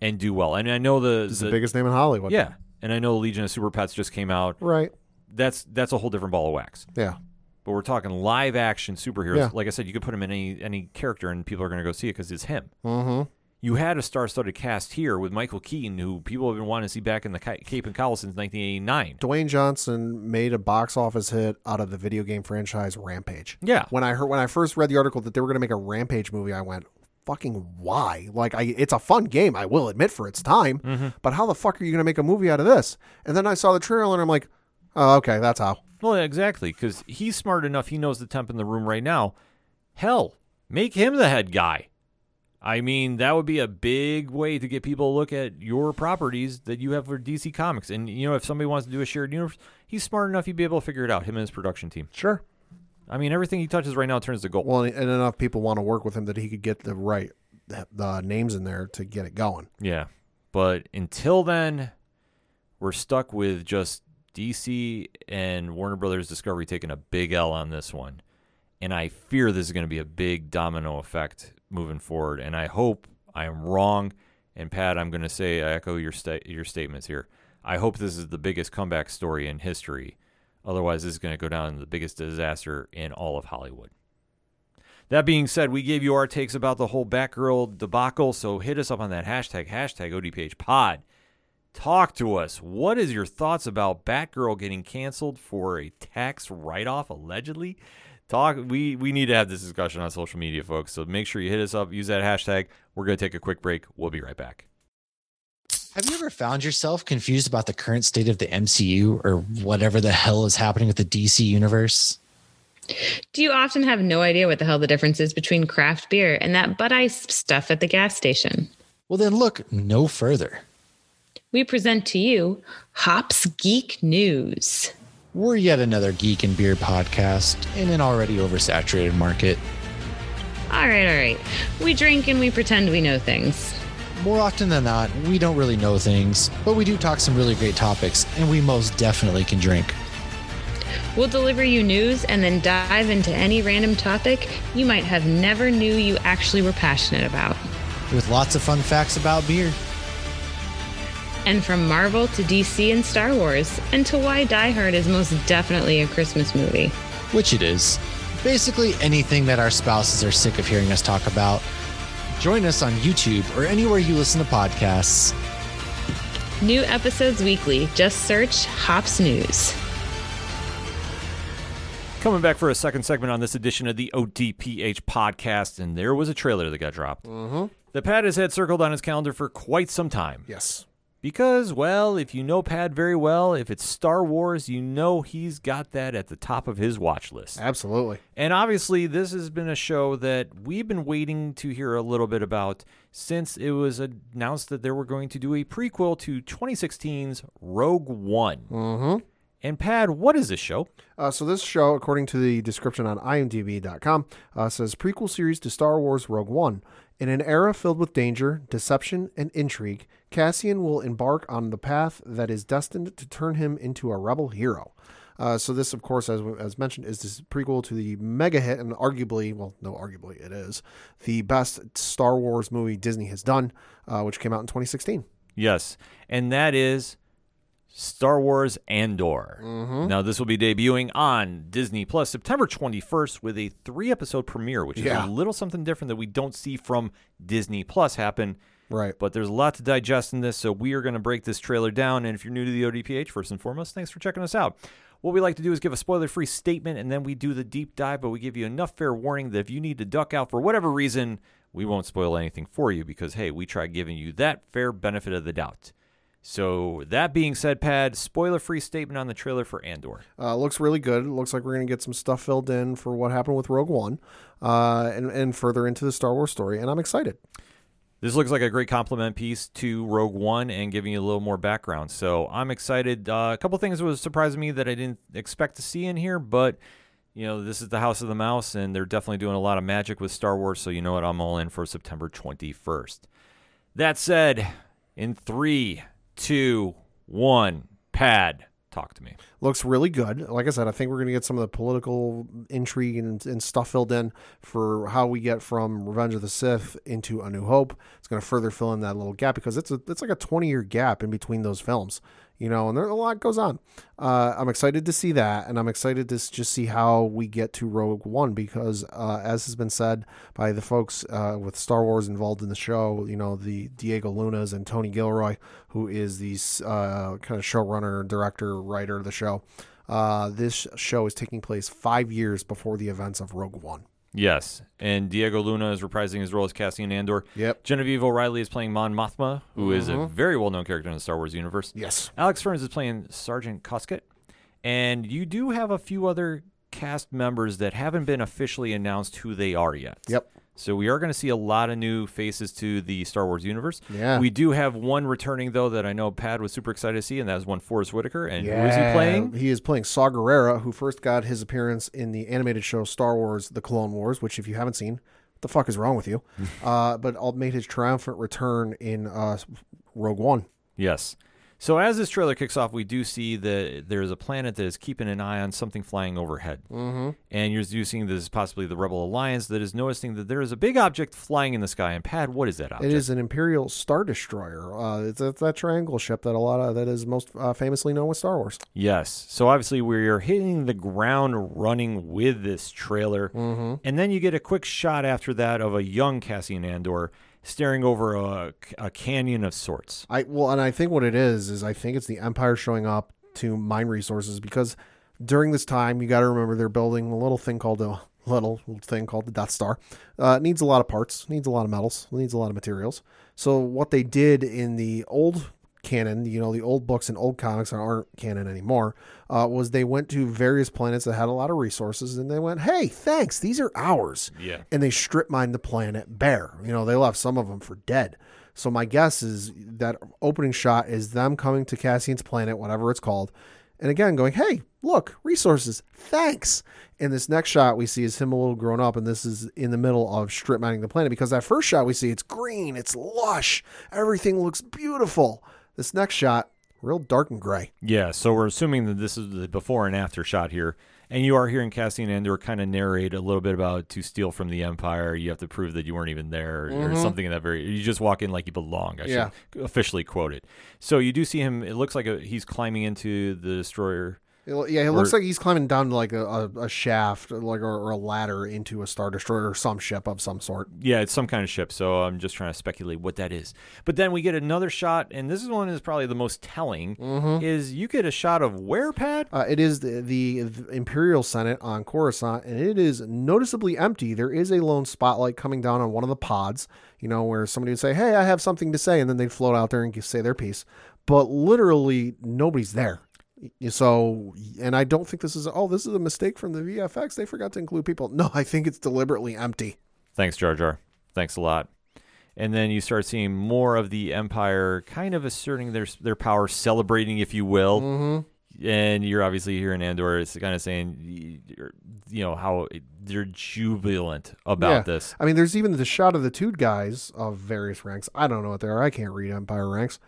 and do well. And I know the, He's the, biggest name in Hollywood. Yeah. And I know Legion of Super Pets just came out. Right. That's that's a whole different ball of wax. Yeah. But we're talking live action superheroes. Yeah. Like I said, you could put him in any any character and people are going to go see it because it's him. Mm-hmm. You had a star-studded cast here with Michael Keaton, who people have been wanting to see back in the Ca- Cape and Cowl since 1989. Dwayne Johnson made a box office hit out of the video game franchise Rampage. Yeah. When I heard when I first read the article that they were going to make a Rampage movie, I went, "Fucking why?" Like, I it's a fun game, I will admit for its time, but how the fuck are you going to make a movie out of this? And then I saw the trailer and I'm like, "Oh, okay, that's how." Well, exactly, because he's smart enough. He knows the temp in the room right now. Hell, make him the head guy. I mean, that would be a big way to get people to look at your properties that you have for DC Comics. And, you know, if somebody wants to do a shared universe, he's smart enough, he'd be able to figure it out, him and his production team. Sure. I mean, everything he touches right now turns to gold. Well, and enough people want to work with him that he could get the right the, the names in there to get it going. Yeah. But until then, we're stuck with just DC and Warner Brothers Discovery taking a big L on this one. And I fear this is going to be a big domino effect moving forward. And I hope I am wrong. And Pat, I'm going to say I echo your sta- your statements here. I hope this is the biggest comeback story in history. Otherwise, this is going to go down the biggest disaster in all of Hollywood. That being said, we gave you our takes about the whole Batgirl debacle, so hit us up on that hashtag, hashtag ODPHpod. Talk to us. What is your thoughts about Batgirl getting canceled for a tax write-off, allegedly? Talk. We we need to have this discussion on social media, folks. So make sure you hit us up. Use that hashtag. We're going to take a quick break. We'll be right back. Have you ever found yourself confused about the current state of the MCU or whatever the hell is happening with the DC universe? Do you often have no idea what the hell the difference is between craft beer and that Bud Ice stuff at the gas station? Well, then look no further. We present to you Hops Geek News. We're yet another geek and beer podcast in an already oversaturated market. All right, all right. We drink and we pretend we know things. More often than not, we don't really know things, but we do talk some really great topics, and we most definitely can drink. We'll deliver you news and then dive into any random topic you might have never knew you actually were passionate about. With lots of fun facts about beer. And from Marvel to DC and Star Wars, and to why Die Hard is most definitely a Christmas movie. which it is. Basically, anything that our spouses are sick of hearing us talk about. Join us on YouTube or anywhere you listen to podcasts. New episodes weekly. Just search Hops News. Coming back for a second segment on this edition of the ODPH podcast, and there was a trailer that got dropped. Mm-hmm. The pad has had circled on his calendar for quite some time. Yes. Because, well, if you know Pat very well, if it's Star Wars, you know he's got that at the top of his watch list. Absolutely. And obviously, this has been a show that we've been waiting to hear a little bit about since it was announced that they were going to do a prequel to 2016's Rogue One. Mm-hmm. And Pat, what is this show? Uh, so this show, according to the description on IMDb.com, uh, says prequel series to Star Wars Rogue One. In an era filled with danger, deception, and intrigue, Cassian will embark on the path that is destined to turn him into a rebel hero. Uh, so this, of course, as as mentioned, is this prequel to the mega hit and arguably, well, no, arguably it is the best Star Wars movie Disney has done, uh, which came out in 2016. Yes, and that is Star Wars Andor. Now, this will be debuting on Disney Plus September 21st with a three episode premiere, which is Yeah. a little something different that we don't see from Disney Plus happen. Right. But there's a lot to digest in this, so we are going to break this trailer down. And if you're new to the ODPH, first and foremost, thanks for checking us out. What we like to do is give a spoiler free statement and then we do the deep dive, but we give you enough fair warning that if you need to duck out for whatever reason, we won't spoil anything for you because, hey, we try giving you that fair benefit of the doubt. So, that being said, Pat, spoiler free statement on the trailer for Andor. Uh, looks really good. It looks like we're going to get some stuff filled in for what happened with Rogue One uh, and, and further into the Star Wars story. And I'm excited. This looks like a great compliment piece to Rogue One and giving you a little more background. So I'm excited. Uh, a couple things was surprising me that I didn't expect to see in here, but you know this is the House of the Mouse, and they're definitely doing a lot of magic with Star Wars. So you know what? I'm all in for September 21st. That said, in three, two, one, pad, talk to me. Looks really good. Like I said, I think we're going to get some of the political intrigue and, and stuff filled in for how we get from Revenge of the Sith into A New Hope. It's going to further fill in that little gap because it's a it's like a 20 year gap in between those films, you know, and there a lot goes on. Uh, I'm excited to see that, and I'm excited to just see how we get to Rogue One because, uh, as has been said by the folks uh, with Star Wars involved in the show, you know, the Diego Lunas and Tony Gilroy, who is the uh, kind of showrunner, director, writer of the show. Uh, this show is taking place five years before the events of Rogue One. Yes, and Diego Luna is reprising his role as Cassian Andor. Yep. Genevieve O'Reilly is playing Mon Mothma, who is a mm-hmm. very well-known character in the Star Wars universe. Yes. Alex Ferns is playing Sergeant Cusket, and you do have a few other cast members that haven't been officially announced who they are yet. Yep. So we are going to see a lot of new faces to the Star Wars universe. Yeah. We do have one returning though that I know Pat was super excited to see, and that is one Forest Whitaker. And who is he playing? He is playing Saw Gerrera, who first got his appearance in the animated show Star Wars: The Clone Wars, which, if you haven't seen, what the fuck is wrong with you? *laughs* uh, but all made his triumphant return in uh, Rogue One. Yes. So as this trailer kicks off, we do see that there is a planet that is keeping an eye on something flying overhead, mm-hmm. and you're seeing this as possibly the Rebel Alliance that is noticing that there is a big object flying in the sky. And Pat, what is that object? It is an Imperial Star Destroyer. Uh, it's, it's that triangle ship that a lot of that is most uh, famously known with Star Wars. Yes. So obviously we are hitting the ground running with this trailer, mm-hmm. and then you get a quick shot after that of a young Cassian Andor staring over a, a canyon of sorts. I well, and I think what it is is I think it's the Empire showing up to mine resources because during this time you got to remember they're building a little thing called a little thing called the Death Star. Uh, needs a lot of parts, needs a lot of metals, needs a lot of materials. So what they did in the old canon, you know, the old books and old comics aren't canon anymore, uh, was they went to various planets that had a lot of resources and they went, hey, thanks, these are ours. Yeah. And they strip mined the planet bare. You know, they left some of them for dead. So my guess is that opening shot is them coming to Cassian's planet, whatever it's called, and again going, "Hey, look, resources, thanks." And this next shot we see is him a little grown up, and this is in the middle of strip mining the planet because that first shot we see it's green, it's lush, everything looks beautiful. This next shot, real dark and gray. Yeah, so we're assuming that this is the before and after shot here. And you are hearing Cassian Andor kind of narrate a little bit about to steal from the Empire, you have to prove that you weren't even there or mm-hmm. something in that very. You just walk in like you belong. I Yeah. should officially quote it. So you do see him. It looks like a, he's climbing into the destroyer. Yeah, it looks like he's climbing down like a, a, a shaft, like or, or a ladder into a star destroyer or some ship of some sort. Yeah, it's some kind of ship. So I'm just trying to speculate what that is. But then we get another shot, and this is one is probably the most telling. Is you get a shot of Werepad. Uh, it is the, the, the Imperial Senate on Coruscant, and it is noticeably empty. There is a lone spotlight coming down on one of the pods, you know, where somebody would say, "Hey, I have something to say," and then they'd float out there and say their piece. But literally, nobody's there. So, and I don't think this is. Oh, this is a mistake from the VFX. They forgot to include people. No, I think it's deliberately empty. Thanks, Jar Jar. Thanks a lot. And then you start seeing more of the Empire kind of asserting their their power, celebrating, if you will. Mm-hmm. And you're obviously here in Andor it's kind of saying, you're- know, how they're jubilant about Yeah. this. I mean, there's even the shot of the two guys of various ranks. I don't know what they are. I can't read Empire ranks,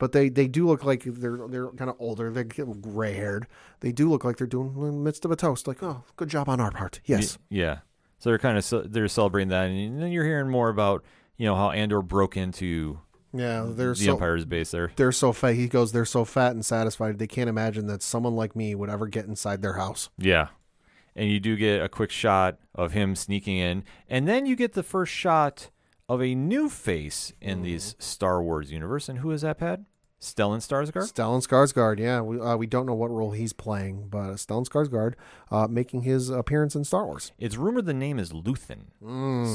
but they, they do look like they're they're kind of older. They get gray haired. They do look like they're doing in the midst of a toast. Like, oh, good job on our part. Yes. Yeah. So they're kind of they're celebrating that, and then you're hearing more about you know how Andor broke into Yeah, they're the so Empire's base there. they're so fat. He goes, they're so fat and satisfied. They can't imagine that someone like me would ever get inside their house. Yeah. And you do get a quick shot of him sneaking in. And then you get the first shot of a new face in these Star Wars universe. And who is that, Pat? Stellan Skarsgård? Stellan Skarsgård, yeah, we, uh, we don't know what role he's playing, but Stellan Skarsgård uh, making his appearance in Star Wars. It's rumored the name is Luthen.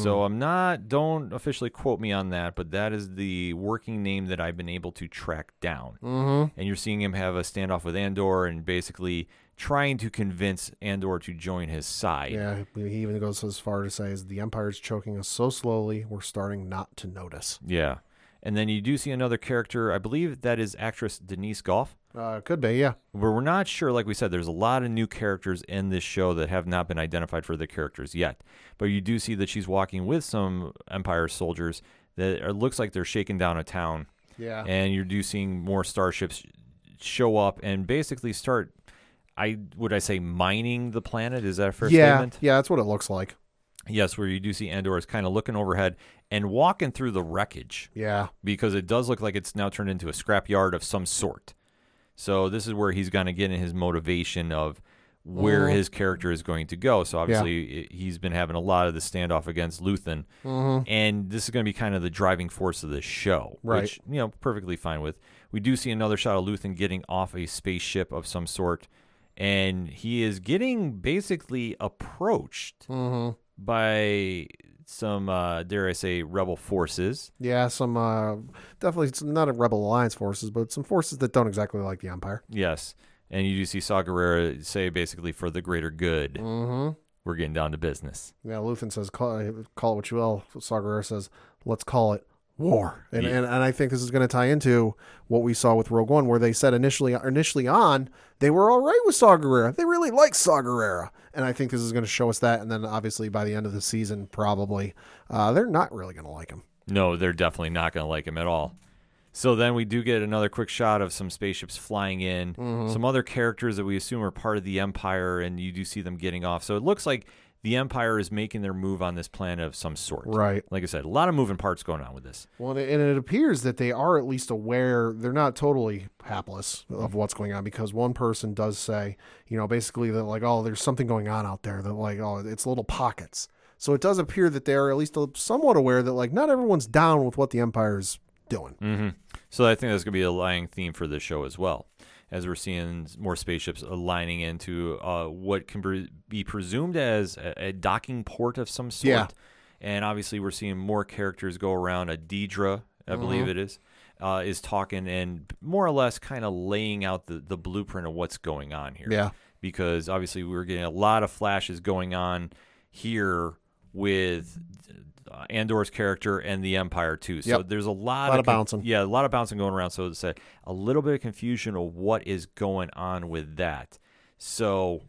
So I'm not, don't officially quote me on that, but that is the working name that I've been able to track down. Mm-hmm. And you're seeing him have a standoff with Andor and basically trying to convince Andor to join his side. Yeah, he even goes as far to say, "Is the Empire's choking us so slowly, we're starting not to notice." Yeah. And then you do see another character. I believe that is actress Denise Gough. Uh, could be, yeah. But we're not sure. Like we said, there's a lot of new characters in this show that have not been identified for the characters yet. But you do see that she's walking with some Empire soldiers that are, looks like they're shaking down a town. Yeah. And you do seeing more starships show up and basically start. I would I say mining the planet? Is that a fair yeah, statement? yeah, that's what it looks like. Yes, where you do see Andor is kind of looking overhead and walking through the wreckage Yeah, because it does look like it's now turned into a scrapyard of some sort. So this is where he's going to get in his motivation of where mm-hmm. his character is going to go. So obviously i he's been having a lot of the standoff against Luthen, mm-hmm. and this is going to be kind of the driving force of the show, Right. which you know perfectly fine with. We do see another shot of Luthen getting off a spaceship of some sort, and he is getting basically approached by some, uh, dare I say, rebel forces. yeah. Some uh, definitely not a Rebel Alliance forces, but some forces that don't exactly like the Empire. Yes. And you do see Saw Gerrera say basically for the greater good, Mm-hmm. we're getting down to business. Yeah, Luthen says, "Call, call it what you will." Saw Gerrera says, "Let's call it war." And Yeah. and, and I think this is going to tie into what we saw with Rogue One, where they said initially initially on they were all right with Saw Gerrera. They really like Saw Gerrera, and I think this is going to show us that. And then obviously by the end of the season, probably uh, they're not really going to like him. No, they're definitely not going to like him at all. So then we do get another quick shot of some spaceships flying in, Mm-hmm. some other characters that we assume are part of the Empire, and you do see them getting off. So it looks like the Empire is making their move on this planet of some sort. Right. Like I said, a lot of moving parts going on with this. Well, and it, appears that they are at least aware. They're not totally hapless of what's going on because one person does say, you know, basically that like, oh, there's something going on out there. That like, oh, it's little pockets. So it does appear that they are at least somewhat aware that like not everyone's down with what the empire's doing. hmm So I think that's going to be a lying theme for this show as well, as we're seeing more spaceships aligning into uh, what can be presumed as a, a docking port of some sort. Yeah. And obviously, we're seeing more characters go around. A Dedra, I believe it is, uh, is talking and more or less kind of laying out the, the blueprint of what's going on here. Yeah. Because obviously, we're getting a lot of flashes going on here with uh, Andor's character and the Empire too. So Yep. there's a lot, Lot of con- bouncing. Yeah, a lot of bouncing going around. So it's a, a little bit of confusion of what is going on with that. So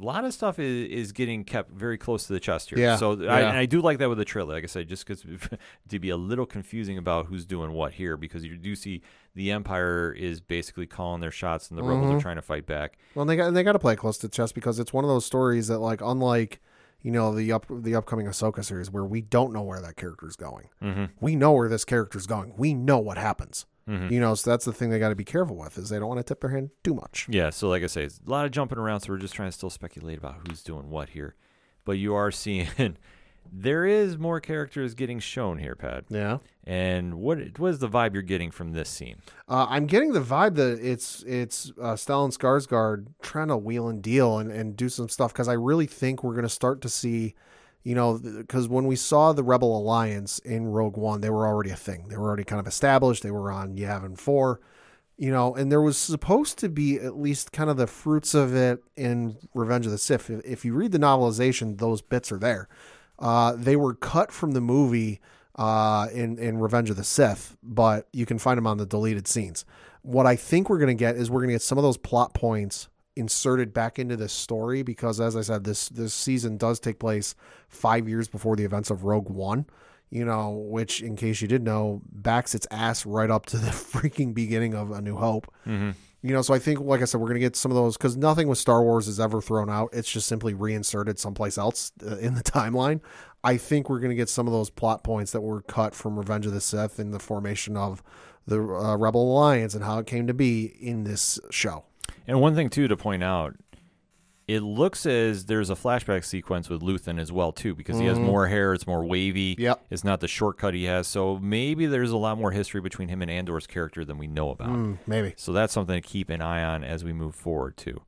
a lot of stuff is, is getting kept very close to the chest here. Yeah, So I, yeah. and I do like that with the trailer. Like I said, just because *laughs* to be a little confusing about who's doing what here, because you do see the Empire is basically calling their shots, and the rebels Mm-hmm. are trying to fight back. Well, they got they got to play close to the chest because it's one of those stories that, like, unlike you know the up the upcoming Ahsoka series, where we don't know where that character is going. Mm-hmm. We know where this character is going. We know what happens. You know, so that's the thing they got to be careful with is they don't want to tip their hand too much. Yeah, so like I say, it's a lot of jumping around, so we're just trying to still speculate about who's doing what here. But you are seeing *laughs* there is more characters getting shown here, Pat. Yeah. And what what is the vibe you're getting from this scene? Uh, I'm getting the vibe that it's it's uh, Stellan Skarsgård trying to wheel and deal and, and do some stuff because I really think we're going to start to see, you know, because when we saw the Rebel Alliance in Rogue One, they were already a thing. They were already kind of established. They were on Yavin Four, you know, and there was supposed to be at least kind of the fruits of it in Revenge of the Sith. If, if you read the novelization, those bits are there. Uh, they were cut from the movie uh, in in Revenge of the Sith, but you can find them on the deleted scenes. What I think we're going to get is we're going to get some of those plot points inserted back into this story because, as I said, this this season does take place five years before the events of Rogue One. You know, which, in case you did know, backs its ass right up to the *laughs* freaking beginning of A New Hope. You know, so I think, like I said, we're going to get some of those because nothing with Star Wars is ever thrown out. It's just simply reinserted someplace else uh, *laughs* in the timeline. I think we're going to get some of those plot points that were cut from Revenge of the Sith in the formation of the uh, Rebel Alliance and how it came to be in this show. And one thing too to point out, it looks as there's a flashback sequence with Luthen as well too, because he has more hair, it's more wavy. Mm-hmm. Yep. It's not the shortcut he has. So maybe there's a lot more history between him and Andor's character than we know about. Hmm, maybe. So that's something to keep an eye on as we move forward too.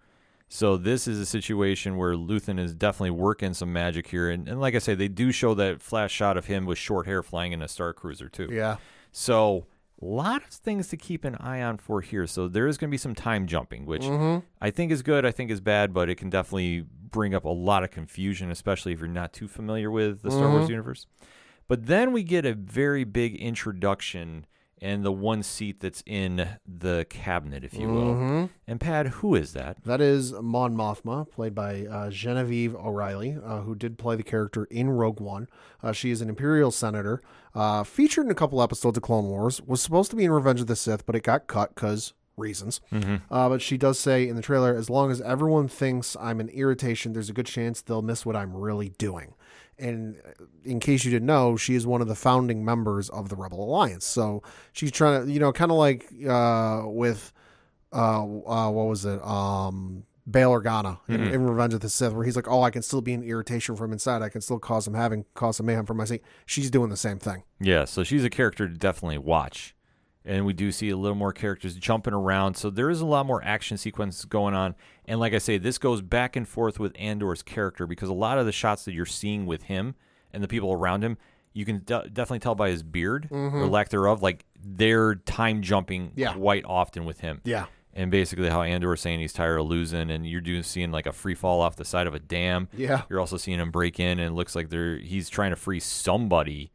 So this is a situation where Luthen is definitely working some magic here, and, and like I say, they do show that flash shot of him with short hair flying in a star cruiser too. Yeah. So lot of things to keep an eye on for here. So there is going to be some time jumping, which mm-hmm. I think is good. I think is bad, but it can definitely bring up a lot of confusion, especially if you're not too familiar with the Star Wars mm-hmm. universe. But then we get a very big introduction and the one seat that's in the cabinet, if you will. And Pat, who is that? That is Mon Mothma, played by uh, Genevieve O'Reilly, uh, who did play the character in Rogue One. Uh, she is an Imperial senator, uh, featured in a couple episodes of Clone Wars. Was supposed to be in Revenge of the Sith, but it got cut because reasons. Uh, but she does say in the trailer, as long as everyone thinks I'm an irritation, there's a good chance they'll miss what I'm really doing. And uh, in case you didn't know, she is one of the founding members of the Rebel Alliance. So she's trying to, you know, kind of like uh, with uh, uh what was it um Bail Organa in, in Revenge of the Sith, where he's like, "Oh, I can still be an irritation from inside. I can still cause some having cause some mayhem for my sake." She's doing the same thing. Yeah, so she's a character to definitely watch. And we do see a little more characters jumping around. So there is a lot more action sequences going on. And like I say, this goes back and forth with Andor's character because a lot of the shots that you're seeing with him and the people around him, you can de- definitely tell by his beard mm-hmm. or lack thereof, like they're time jumping Yeah. quite often with him. Yeah. And basically, how Andor is saying he's tired of losing, and you're doing seeing like a free fall off the side of a dam. Yeah. You're also seeing him break in, and it looks like they're he's trying to free somebody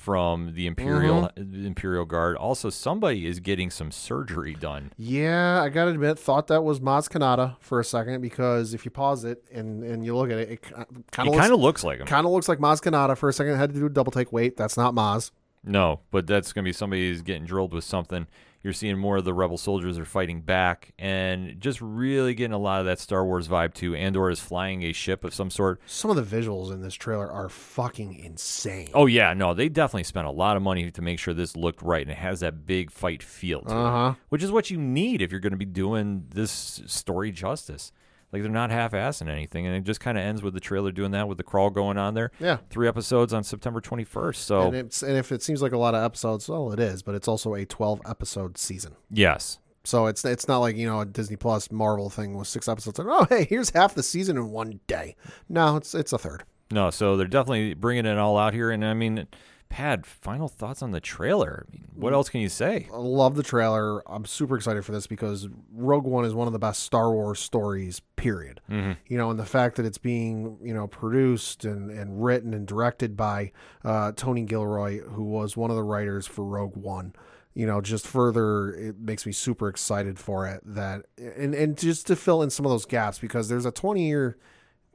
from the Imperial Mm-hmm. Imperial Guard. Also, somebody is getting some surgery done. Yeah, I gotta admit, thought that was Maz Kanata for a second because if you pause it and and you look at it, it kind of kind looks, of looks like him. kind of looks like Maz Kanata for a second. I had to do a double take. Wait, that's not Maz. No, but that's going to be somebody who's getting drilled with something. You're seeing more of the rebel soldiers are fighting back, and just really getting a lot of that Star Wars vibe too. Andor is flying a ship of some sort. Some of the visuals in this trailer are fucking insane. Oh yeah, no, they definitely spent a lot of money to make sure this looked right and it has that big fight feel to Uh-huh. it, which is what you need if you're going to be doing this story justice. Like they're not half-assing anything, and it just kind of ends with the trailer doing that with the crawl going on there. Yeah. three episodes on September 21st. So And it's and if it seems like a lot of episodes, well, it is, but it's also a twelve episode season. yes, So it's it's not like you know a Disney Plus Marvel thing with six episodes. Like, oh hey, here's half the season in one day. No, it's it's a third. no, so they're definitely bringing it all out here, and I mean, Pat, final thoughts on the trailer? I mean, what else can you say? I love the trailer. I'm super excited for this because Rogue One is one of the best Star Wars stories. Period. You know, and the fact that it's being you know produced and and written and directed by uh, Tony Gilroy, who was one of the writers for Rogue One. you know, just further it makes me super excited for it that and and just to fill in some of those gaps because there's a 20 year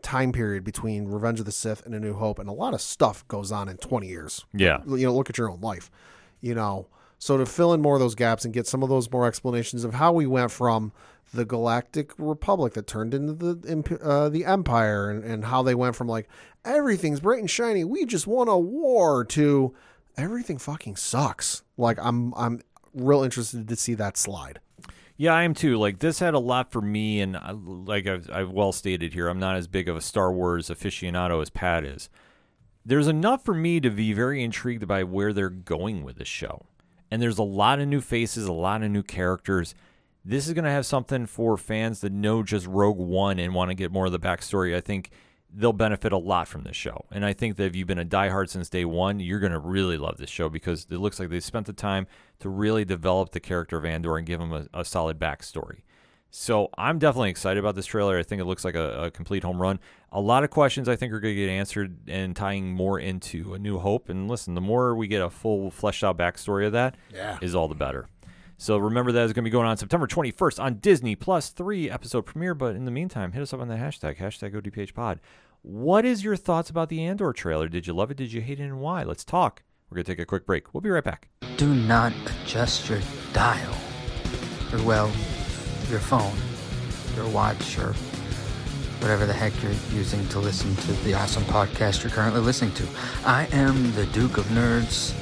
time period between Revenge of the Sith and A New Hope and a lot of stuff goes on in 20 years. Yeah. You know, look at your own life. You know, so to fill in more of those gaps and get some of those more explanations of how we went from the Galactic Republic that turned into the uh, the Empire and, and how they went from like everything's bright and shiny, we just won a war to everything fucking sucks. Like I'm I'm real interested to see that slide. Yeah, I am too. Like this had a lot for me, and I, like I've, I've well stated here, I'm not as big of a Star Wars aficionado as Pat is. There's enough for me to be very intrigued by where they're going with this show, and there's a lot of new faces, a lot of new characters. This is going to have something for fans that know just Rogue One and want to get more of the backstory. I think they'll benefit a lot from this show. And I think that if you've been a diehard since day one, you're going to really love this show because it looks like they spent the time to really develop the character of Andor and give him a, a solid backstory. So I'm definitely excited about this trailer. I think it looks like a, a complete home run. A lot of questions I think are going to get answered and tying more into A New Hope. And listen, the more we get a full fleshed out backstory of that, Yeah. is all the better. So remember that is going to be going on September 21st on Disney Plus three episode premiere. But in the meantime, hit us up on the hashtag hashtag ODPHPod. What is your thoughts about the Andor trailer? Did you love it? Did you hate it? And why? Let's talk. We're going to take a quick break. We'll be right back. Do not adjust your dial. Or, well, your phone, your watch, or whatever the heck you're using to listen to the awesome podcast you're currently listening to. I am the Duke of Nerds,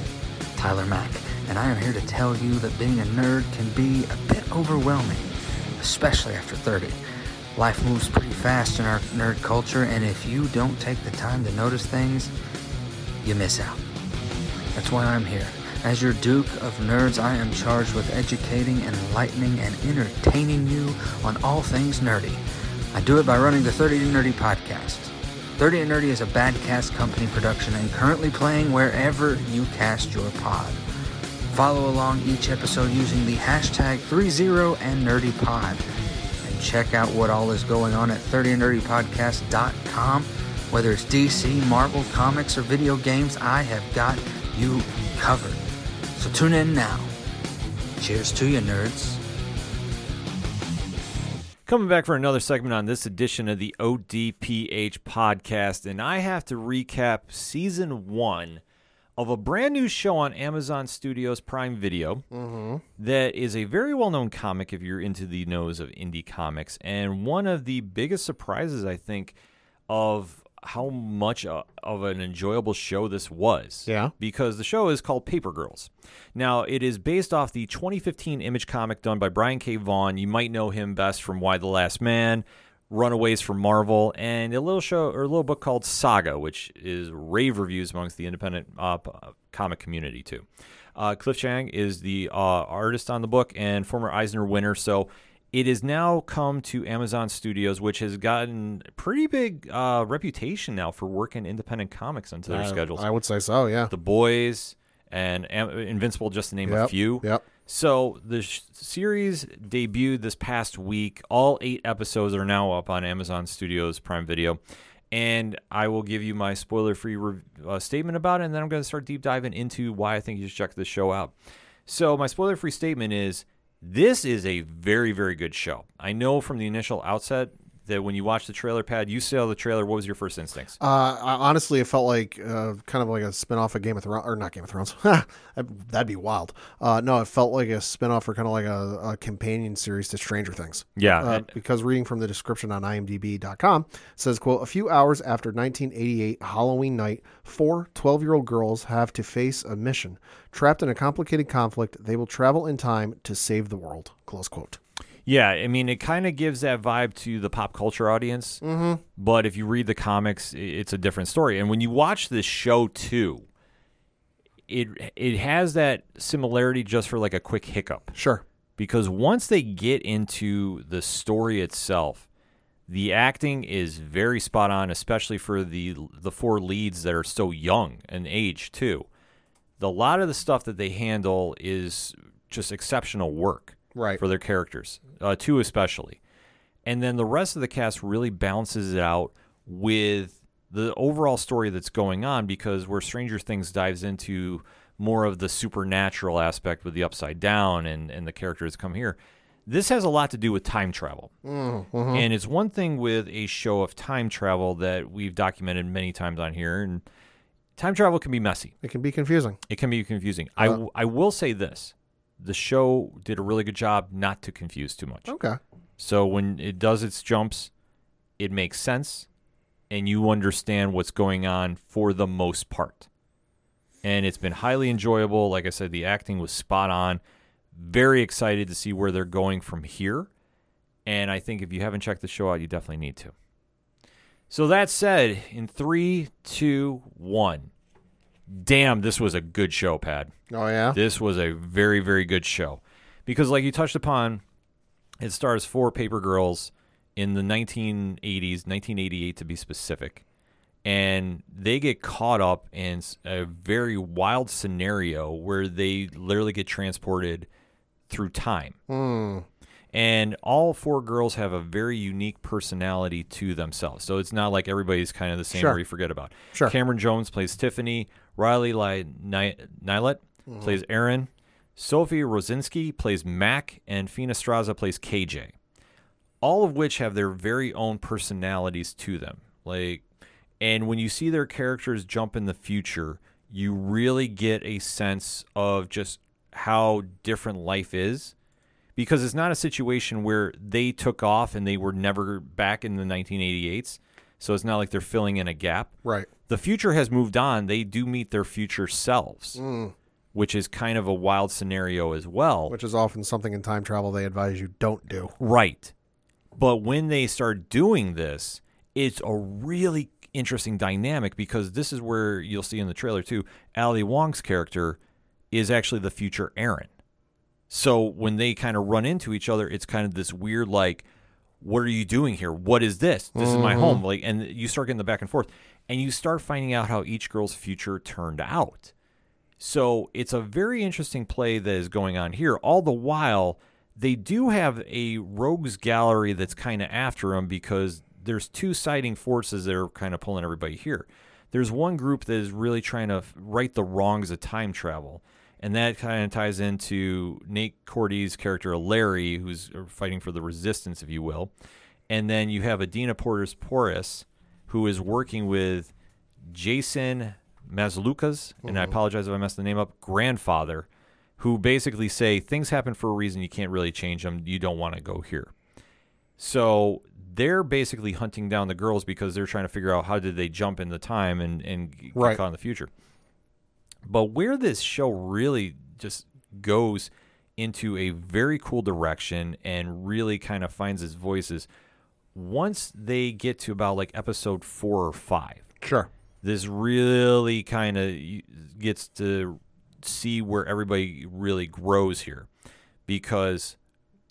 Tyler Mack, and I am here to tell you that being a nerd can be a bit overwhelming, especially after 30. Life moves pretty fast in our nerd culture, and if you don't take the time to notice things, you miss out. That's why I'm here. As your Duke of Nerds, I am charged with educating, enlightening, and entertaining you on all things nerdy. I do it by running the 30 to Nerdy podcast. 30 to Nerdy is a bad cast company production and currently playing wherever you cast your pod. Follow along each episode using the hashtag 30 and NerdyPod. Check out what all is going on at 30nerdypodcast.com. Whether it's DC, Marvel, comics, or video games, I have got you covered. So tune in now. Cheers to you, nerds. Coming back for another segment on this edition of the ODPH podcast, and I have to recap season one of a brand new show on Amazon Studios Prime Video that is a very well known comic if you're into the nose of indie comics, and one of the biggest surprises, I think, of how much uh, of an enjoyable show this was. Yeah. Because the show is called Paper Girls. Now, it is based off the 2015 image comic done by Brian K. Vaughan. You might know him best from Y the Last Man, Runaways from Marvel, and a little show or a little book called Saga, which is rave reviews amongst the independent uh, uh, comic community too. Uh, Cliff Chiang is the uh, artist on the book and former Eisner winner. So it has now come to Amazon Studios, which has gotten pretty big uh, reputation now for working independent comics into their I- schedules. I would say so, yeah. the Boys and Am- Invincible, just to name a few. Yep. So the sh- series debuted this past week. All eight episodes are now up on Amazon Studios Prime Video. And I will give you my spoiler free re- uh, statement about it, and then I'm going to start deep diving into why I think you should check this show out. So, my spoiler free statement is this is a very, very good show. I know from the initial outset that when you watch the trailer pad, you saw the trailer. What was your first instincts? Uh, I, honestly, it felt like uh, kind of like a spinoff of Game of Thrones, or not Game of Thrones. *laughs* That'd be wild. Uh, no, it felt like a spinoff or kind of like a, a companion series to Stranger Things. Yeah, Uh, because reading from the description on IMDb.com says, "quote A few hours after 1988 Halloween night, four 12-year-old girls have to face a mission. Trapped in a complicated conflict, they will travel in time to save the world." Close quote. Yeah, I mean, it kind of gives that vibe to the pop culture audience. Mm-hmm. But if you read the comics, it's a different story. And when you watch this show too, it it has that similarity just for like a quick hiccup. Sure. Because once they get into the story itself, the acting is very spot on, especially for the the four leads that are so young in age too. The lot of the stuff that they handle is just exceptional work Right. for their characters, uh, two especially. And then the rest of the cast really balances it out with the overall story that's going on because where Stranger Things dives into more of the supernatural aspect with the upside down and and the characters come here. This has a lot to do with time travel. And it's one thing with a show of time travel that we've documented many times on here and time travel can be messy. It can be confusing. It can be confusing. I, w- I will say this. The show did a really good job not to confuse too much. Okay. So when it does its jumps, it makes sense and you understand what's going on for the most part. And it's been highly enjoyable. Like I said, the acting was spot on. Very excited to see where they're going from here. And I think if you haven't checked the show out, you definitely need to. So that said, in three, two, one. Damn, this was a good show, Pat. Oh yeah. This was a very, very good show. Because, like you touched upon, it stars four paper girls in the 1980s, 1988 to be specific. And they get caught up in a very wild scenario where they literally get transported through time. Hmm. And all four girls have a very unique personality to themselves. So it's not like everybody's kind of the same Sure. where you forget about. Sure. Camryn Jones plays Tiffany. Riley Li- Ni- Nilet Mm-hmm. plays Erin. Sophie Rosinsky plays Mac. And Fina Strazza plays KJ. All of which have their very own personalities to them. Like, and when you see their characters jump in the future, you really get a sense of just how different life is because it's not a situation where they took off and they were never back in the 1988s. So it's not like they're filling in a gap. Right. The future has moved on. They do meet their future selves, mm. which is kind of a wild scenario as well. Which is often something in time travel they advise you don't do. Right. But when they start doing this, it's a really interesting dynamic because this is where you'll see in the trailer too, Ali Wong's character is actually the future Erin. So when they kind of run into each other, it's kind of this weird like, what are you doing here? What is this? This is my mm-hmm. home. Like and you start getting the back and forth. And you start finding out how each girl's future turned out. So it's a very interesting play that is going on here. All the while, they do have a rogues gallery that's kind of after them because there's two siding forces that are kind of pulling everybody here. There's one group that is really trying to right the wrongs of time travel. And that kind of ties into Nate Corddry's character, Larry, who's uh, fighting for the resistance, if you will. And then you have Adina Porter's Prioress, who is working with Jason Mantzoukas, and I mm-hmm. apologize if I messed the name up, grandfather, who basically say things happen for a reason. You can't really change them. You don't want to go here. So they're basically hunting down the girls because they're trying to figure out how did they jump in the time and, and get Right. caught in the future. But where this show really just goes into a very cool direction and really kind of finds its voices once they get to about like episode four or five Sure. this really kind of gets to see where everybody really grows here because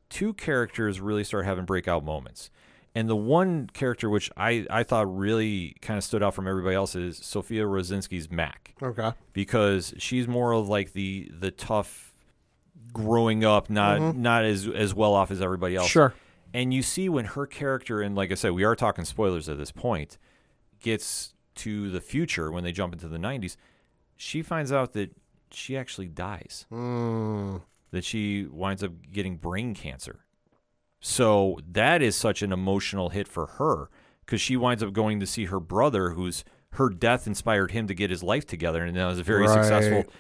two characters really start having breakout moments. And the one character which I, I thought really kind of stood out from everybody else is Sofia Rosinsky's Mac Okay. because she's more of like the the tough growing up not mm-hmm. not as as well off as everybody else Sure. And you see when her character and like i said we are talking spoilers at this point gets to the future when they jump into the 90s she finds out that she actually dies Mm. that she winds up getting brain cancer so that is such an emotional hit for her because she winds up going to see her brother who's her death inspired him to get his life together and that was very Right. successful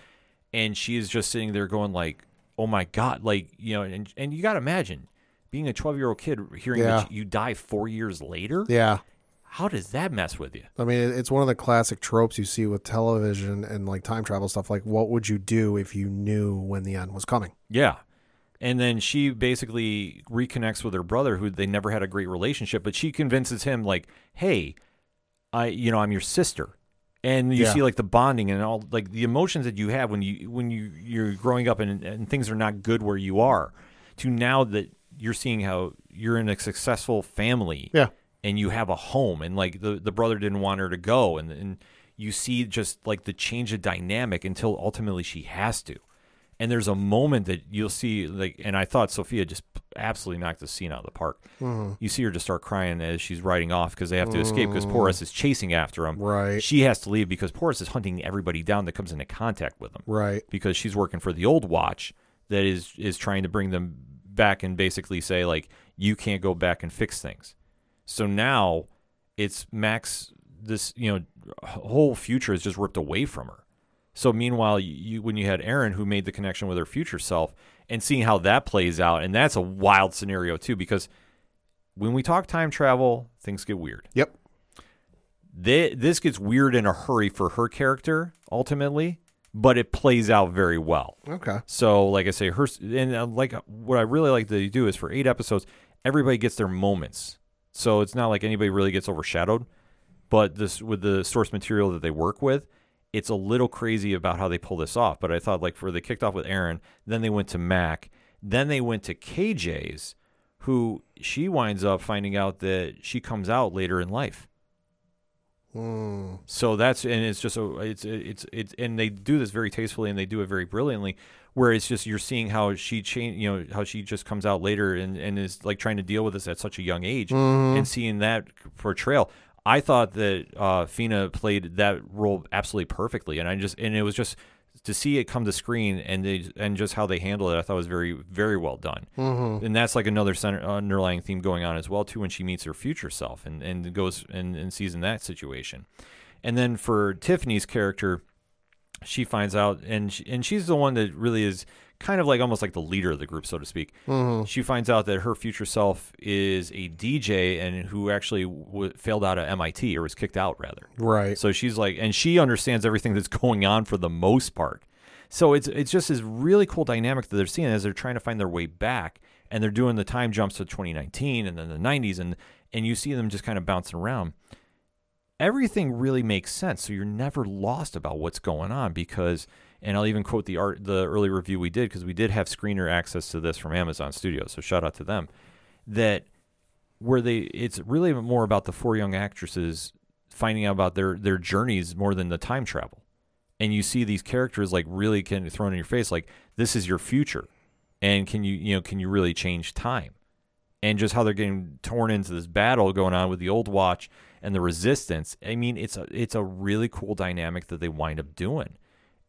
and she is just sitting there going like oh my god like you know and, and you got to imagine being a 12 year old kid hearing Yeah. that you die four years later Yeah. how does that mess with you I mean, it's one of the classic tropes you see with television and like time travel stuff. Like, what would you do if you knew when the end was coming? yeah and then she basically reconnects with her brother who they never had a great relationship but she convinces him like hey i you know i'm your sister and you Yeah. see like the bonding and all like the emotions that you have when you when you you're growing up and, and things are not good where you are to now that you're seeing how you're in a successful family Yeah. and you have a home and like the, the brother didn't want her to go and, and you see just like the change of dynamic until ultimately she has to and there's a moment that you'll see like and i thought sophia just absolutely knocked the scene out of the park. Mm-hmm. You see her just start crying as she's riding off because they have to escape because mm. Prioress is chasing after him. Right. She has to leave because Prioress is hunting everybody down that comes into contact with him Right. because she's working for the old watch that is is trying to bring them back and basically say like you can't go back and fix things. So now it's Max this you know whole future is just ripped away from her. So meanwhile you, when you had Erin who made the connection with her future self and seeing how that plays out and that's a wild scenario too because when we talk time travel things get weird Yep. Thi- this gets weird in a hurry for her character ultimately, but it plays out very well. Okay. So, like I say, her and uh, like what I really like to do is for eight episodes, everybody gets their moments. So it's not like anybody really gets overshadowed. But this with the source material that they work with, it's a little crazy about how they pull this off. But I thought like for they kicked off with Erin, then they went to Mac, then they went to KJ's, who she winds up finding out that she comes out later in life. Mm. So that's and it's just a it's it's it's and they do this very tastefully and they do it very brilliantly. Where it's just you're seeing how she change, you know, how she just comes out later and and is like trying to deal with this at such a young age and seeing that portrayal. I thought that uh, Fina played that role absolutely perfectly, and I just and it was just to see it come to screen and they, and just how they handle it. I thought was very very well done, mm-hmm. and that's like another center, underlying theme going on as well too when she meets her future self and and goes and, and sees in that situation, and then for Tiffany's character, she finds out and she, and she's the one that really is kind of like almost like the leader of the group so to speak. Mm-hmm. She finds out that her future self is a dj and who actually w- failed out of MIT or was kicked out rather. Right. so she's like and she understands everything that's *laughs* going on for the most part. So it's it's just this really cool dynamic that they're seeing as they're trying to find their way back and they're doing the time jumps to 2019 and then the 90s and and you see them just kind of bouncing around. Everything really makes sense. So you're never lost about what's going on because, and I'll even quote the art, the early review we did because we did have screener access to this from Amazon Studios. So shout out to them. That where they, it's really more about the four young actresses finding out about their their journeys more than the time travel. And you see these characters like really can thrown in your face, like this is your future, and can you you know can you really change time? and just how they're getting torn into this battle going on with the old watch and the resistance. I mean, it's a it's a really cool dynamic that they wind up doing.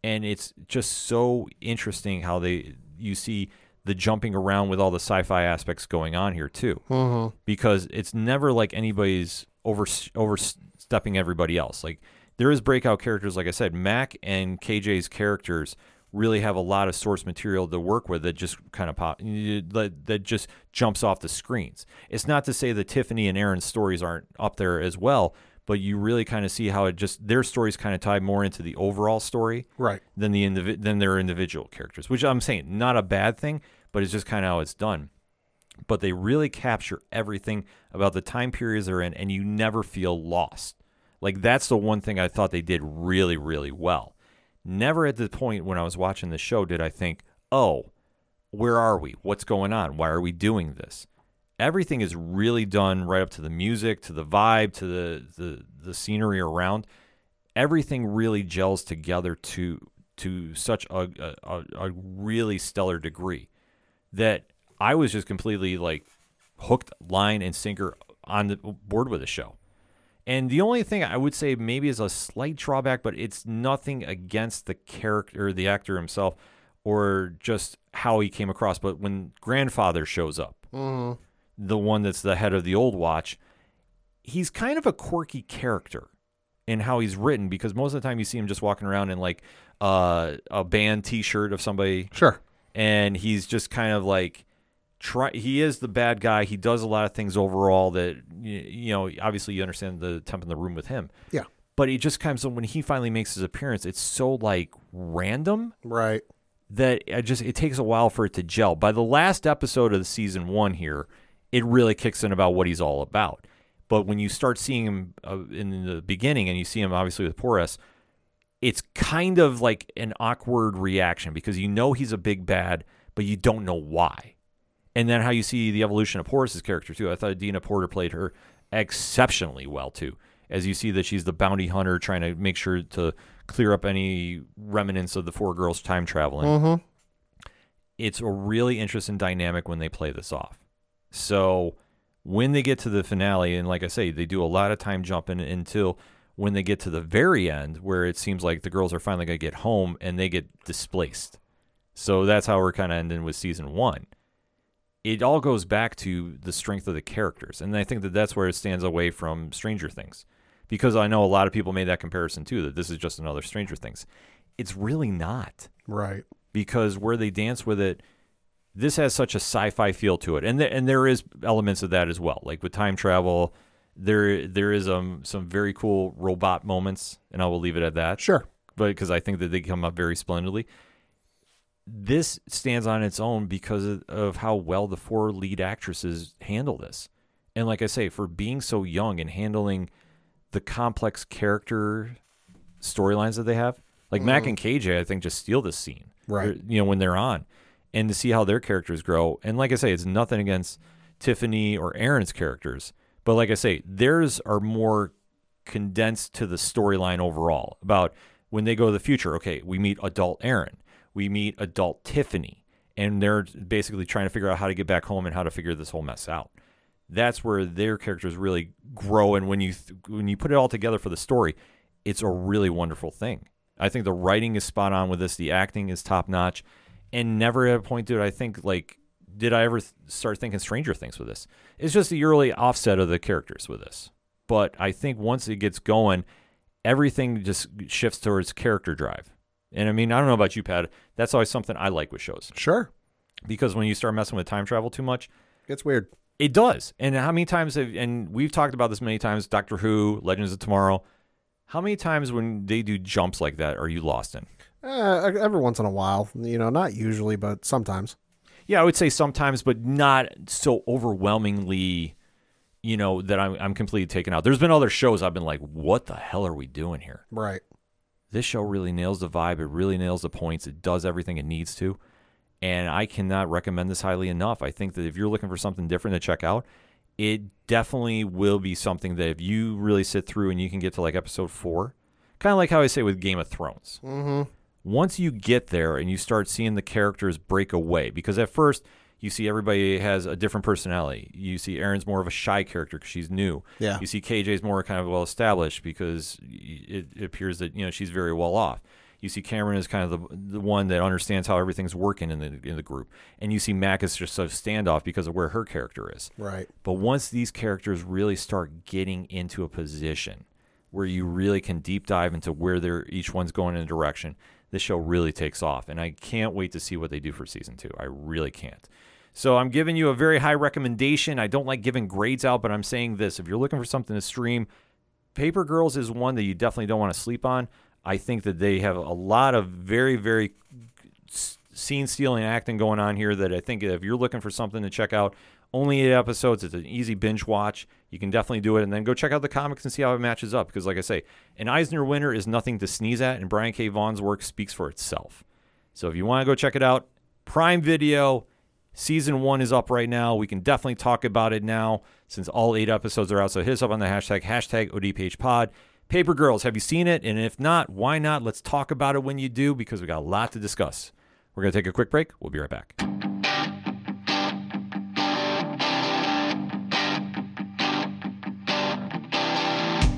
And it's just so interesting how they you see the jumping around with all the sci-fi aspects going on here too. Mm-hmm. Because it's never like anybody's over overstepping everybody else. Like there is breakout characters like I said, Mac and KJ's characters really have a lot of source material to work with that just kind of pop that, that just jumps off the screens. It's not to say that Tiffany and Erin's stories aren't up there as well, but you really kind of see how it just their stories kind of tie more into the overall story Right. than the indivi- than their individual characters, which I'm saying not a bad thing, but it's just kind of how it's done. But they really capture everything about the time periods they're in, and you never feel lost. Like that's the one thing I thought they did really, really well. Never at the point when I was watching the show did I think, oh, where are we? What's going on? Why are we doing this? Everything is really done right up to the music, to the vibe, to the the, the scenery around. Everything really gels together to to such a, a, a- really stellar degree that I was just completely like hooked line and sinker on the board with the show. And the only thing I would say maybe is a slight drawback, but it's nothing against the character, the actor himself, or just how he came across. But when grandfather shows up, Mm-hmm. The one that's the head of the old watch, he's kind of a quirky character in how he's written because most of the time you see him just walking around in like uh, a band T-shirt of somebody Sure. and he's just kind of like try he is the bad guy he does a lot of things overall that you know obviously you understand the temp in the room with him Yeah. but it just comes when he finally makes his appearance it's so like random Right. that I just it takes a while for it to gel by the last episode of the season one here it really kicks in about what he's all about but when you start seeing him uh, in the beginning and you see him obviously with Prioress it's kind of like an awkward reaction because you know he's a big bad, but you don't know why. And then how you see the evolution of Prioress's character too. I thought Adina Porter played her exceptionally well too. As you see that she's the bounty hunter trying to make sure to clear up any remnants of the four girls time traveling. Mm-hmm. it's a really interesting dynamic when they play this off. So when they get to the finale, and like I say, they do a lot of time jumping until when they get to the very end, where it seems like the girls are finally going to get home and they get displaced. So that's how we're kind of ending with season one. It all goes back to the strength of the characters, and I think that that's where it stands away from Stranger Things, because I know a lot of people made that comparison too. That this is just another Stranger Things. It's really not Right. because where they dance with it, this has such a sci-fi feel to it, and th- and there is elements of that as well. Like with time travel, there there is um some very cool robot moments, and I will leave it at that. Sure. but because I think that they come up very splendidly. This stands on its own because of, of how well the four lead actresses handle this, and like I say, for being so young and handling the complex character storylines that they have, like Mac and KJ, I think just steal this scene Right. They're- you know, when they're on, and to see how their characters grow. And like I say, it's nothing against Tiffany or Erin's characters, but like I say, theirs are more condensed to the storyline overall about when they go to the future. Okay, we meet adult Aaron, we meet adult Tiffany, and they're basically trying to figure out how to get back home and how to figure this whole mess out. That's where their characters really grow, and when you th- when you put it all together for the story, it's a really wonderful thing. I think the writing is spot on with this. The acting is top notch, and never at a point did I think like, did I ever th- start thinking Stranger Things with this? It's just the early offset of the characters with this. But I think once it gets going, everything just shifts towards character drive. And I mean, I don't know about you, Pat. That's always something I like with shows Sure. because when you start messing with time travel too much, It's weird. it does. And how many times have, and we've talked about this many times, Doctor Who, Legends of Tomorrow. How many times when they do jumps like that are you lost in? Uh, every once in a while, you know, not usually, but sometimes. Yeah, I would say sometimes, but not so overwhelmingly, you know, that I'm, I'm completely taken out. There's been other shows I've been like, what the hell are we doing here? Right. This show really nails the vibe. It really nails the points. It does everything it needs to. And I cannot recommend this highly enough. I think that if you're looking for something different to check out, it definitely will be something that if you really sit through and you can get to like episode four, kind of like how I say with Game of Thrones. Mm-hmm. Once you get there and you start seeing the characters break away, because at first you see everybody has a different personality. You see Erin's more of a shy character because she's new. Yeah. You see KJ's more kind of well established because it, it appears that you know she's very well off. You see Camryn is kind of the the one that understands how everything's working in the in the group, and you see Mac is just of standoff because of where her character is. Right. But once these characters really start getting into a position where you really can deep dive into where they're each one's going in a direction, this show really takes off. And I can't wait to see what they do for season two. I really can't. So I'm giving you a very high recommendation. I don't like giving grades out, but I'm saying this. If you're looking for something to stream, Paper Girls is one that you definitely don't want to sleep on. I think that they have a lot of very, very scene stealing acting going on here that I think if you're looking for something to check out, only eight episodes. It's an easy binge watch. You can definitely do it, and then go check out the comics and see how it matches up. Because, like I say, an Eisner winner is nothing to sneeze at, and Brian K. Vaughan's work speaks for itself. So, if you want to go check it out, Prime Video season one is up right now. We can definitely talk about it now since all eight episodes are out. So, hit us up on the hashtag hashtag ODPHPod. Paper Girls, have you seen it? And if not, why not? Let's talk about it when you do, because we got a lot to discuss. We're going to take a quick break. We'll be right back.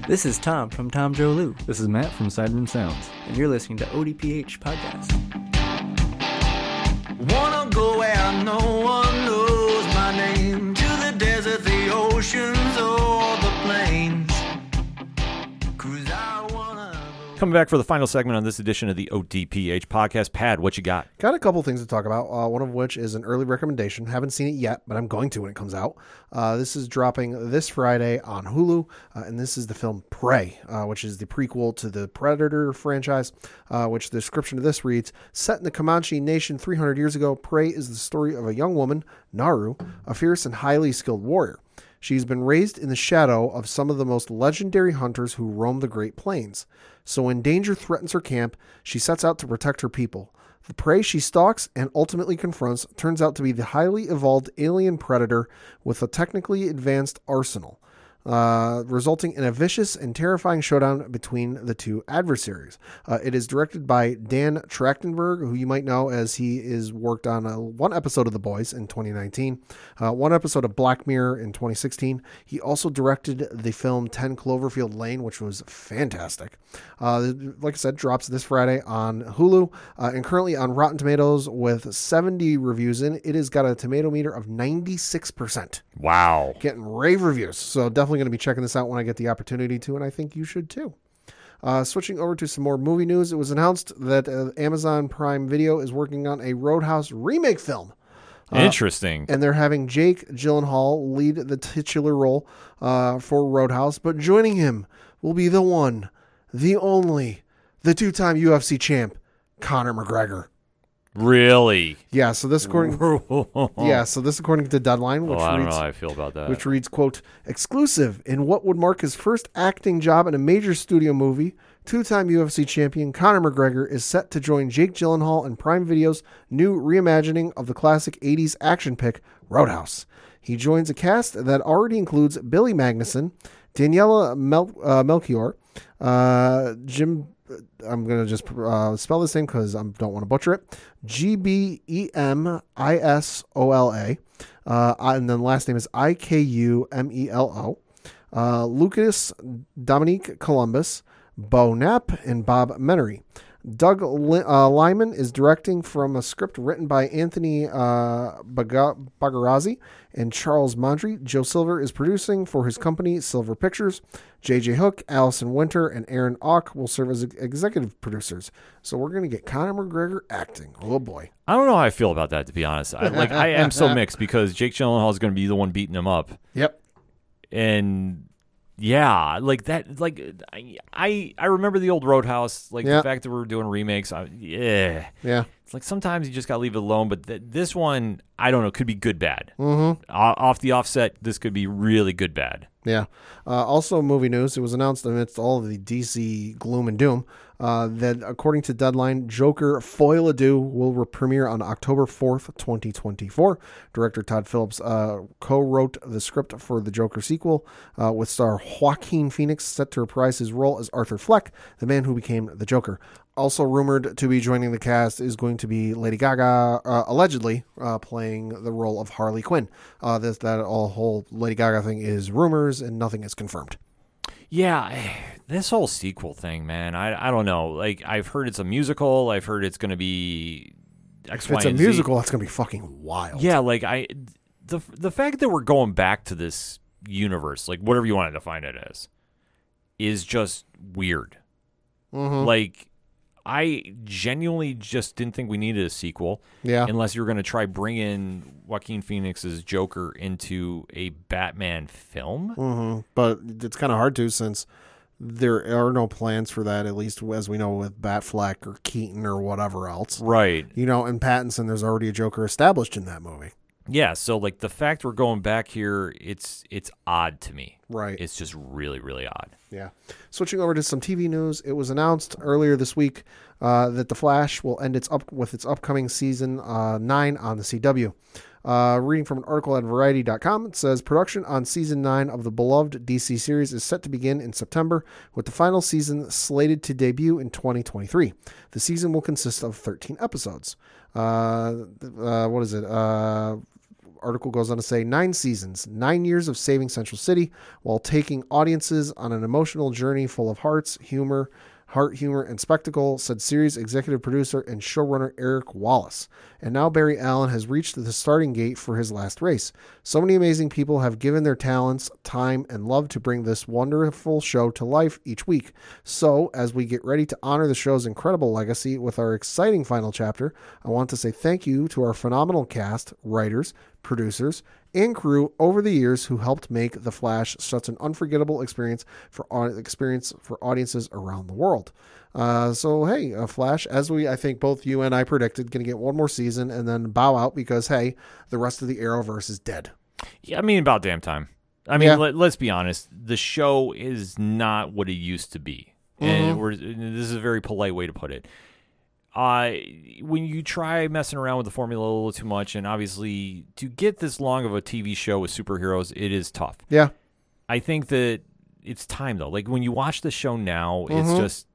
This is Tom from Tom Joe Lou, This is Matt from Sideroom Sounds. and you're listening to ODPH Podcast. Wanna go where no one Coming back for the final segment on this edition of the ODPH podcast. Pad, what you got? Got a couple things to talk about. Uh, one of which is an early recommendation. Haven't seen it yet, but I'm going to when it comes out. Uh, this is dropping this Friday on Hulu, uh, and this is the film Prey, uh, which is the prequel to the Predator franchise. Uh, which the description of this reads: Set in the Comanche Nation 300 years ago, Prey is the story of a young woman, Naru, a fierce and highly skilled warrior. She's been raised in the shadow of some of the most legendary hunters who roam the Great Plains. So when danger threatens her camp, she sets out to protect her people. The prey she stalks and ultimately confronts turns out to be the highly evolved alien predator with a technically advanced arsenal. Uh, resulting in a vicious and terrifying showdown between the two adversaries. Uh, it is directed by Dan Trachtenberg, who you might know as he is worked on uh, one episode of The Boys in 2019, uh, one episode of Black Mirror in 2016. He also directed the film 10 Cloverfield Lane, which was fantastic. Uh, like I said, drops this Friday on Hulu uh, and currently on Rotten Tomatoes with 70 reviews in. It has got a tomato meter of 96%, Wow. getting rave reviews. So definitely going to be checking this out when I get the opportunity to, and I think you should too. Uh, switching over to some more movie news, it was announced that uh, Amazon Prime Video is working on a Roadhouse remake film. Interesting. And they're having Jake Gyllenhaal lead the titular role uh, for Roadhouse, but joining him will be the one, the only, the two time UFC champ, Conor McGregor. Really? Yeah, so this according *laughs* oh, yeah, so this according to Deadline, which I don't know reads how I feel about that. which reads quote exclusive in what would mark his first acting job in a major studio movie. Two-time UFC champion Conor McGregor is set to join Jake Gyllenhaal in Prime Video's new reimagining of the classic 80s action pick Roadhouse. He joins a cast that already includes Billy Magnuson, Daniela Mel- uh, Melchior, uh, Jim. I'm gonna just uh, spell this name because I don't want to butcher it. G B E M I S O L A, uh, and then last name is I K U M E L O. Uh, Lucas Dominique Columbus, Bo Knapp, and Bob Menery. Doug uh, Liman is directing from a script written by Anthony uh, Baga- Bagarozzi and Charles Mondry. Joel Silver is producing for his company, Silver Pictures. J.J. Hook, Allison Winter, and Aaron Auch will serve as executive producers. So we're going to get Conor McGregor acting. Oh boy. I don't know how I feel about that to be honest. I, like I am so *laughs* mixed because Jake Gyllenhaal is going to be the one beating him up, Yep. and yeah, like that. Like I I, remember the old Roadhouse. Like Yeah. the fact that we are doing remakes. I, yeah, Yeah. it's like sometimes you just got to leave it alone. But th- this one, I don't know, could be good bad. Mm-hmm. off the offset, this could be really good bad. Yeah. Uh, also, movie news. It was announced amidst all of the DC gloom and doom uh, that, according to Deadline, Joker Folie à Deux will re- premiere on October 4th, 2024. Director Todd Phillips uh, co wrote the script for the Joker sequel, uh, with star Joaquin Phoenix set to reprise his role as Arthur Fleck, the man who became the Joker. Also rumored to be joining the cast is going to be Lady Gaga, uh, allegedly uh, playing the role of Harley Quinn. This that all whole Lady Gaga thing is rumors and nothing is confirmed. Yeah, this whole sequel thing, man. I I don't know. Like I've heard it's a musical. I've heard it's going to be X, If Y, it's a and Z. musical, that's gonna be fucking wild. Yeah, like I the the fact that we're going back to this universe, like whatever you want to define it as, is just weird. Mhm. Like I genuinely just didn't think we needed a sequel yeah, unless you were going to try bringing Joaquin Phoenix's Joker into a Batman film. hmm but it's kind of hard to since there are no plans for that. At least as we know with Batfleck or Keaton or whatever else. Right. You know, and Pattinson, there's already a Joker established in that movie. Yeah, so like the fact we're going back here, it's it's odd to me. Right. It's just really really odd. Yeah. Switching over to some TV news, it was announced earlier this week uh, that The Flash will end its up with its upcoming season uh, nine on the CW. Uh, reading from an article at Variety.com, it says production on season nine of the beloved DC series is set to begin in September, with the final season slated to debut in 2023. The season will consist of 13 episodes. Uh, uh, what is it? Article goes on to say nine seasons, nine years of saving Central City while taking audiences on an emotional journey full of hearts, humor, heart, humor, and spectacle, said series executive producer and showrunner Eric Wallace. And now Barry Allen has reached the starting gate for his last race. So many amazing people have given their talents, time, and love to bring this wonderful show to life each week. So, as we get ready to honor the show's incredible legacy with our exciting final chapter, I want to say thank you to our phenomenal cast, writers, producers, and crew over the years who helped make The Flash such an unforgettable experience for experience for audiences around the world. Uh, so hey, uh, Flash, as we I think both you and I predicted, going to get one more season and then bow out because hey, the rest of the Arrowverse is dead. Yeah, I mean about damn time. I mean, Yeah. let, let's be honest. The show is not what it used to be, and we're, this is a very polite way to put it. Uh, when you try messing around with the formula a little too much, and obviously to get this long of a TV show with superheroes, it is tough. Yeah, I think that it's time though. Like when you watch the show now, it's Mhm. just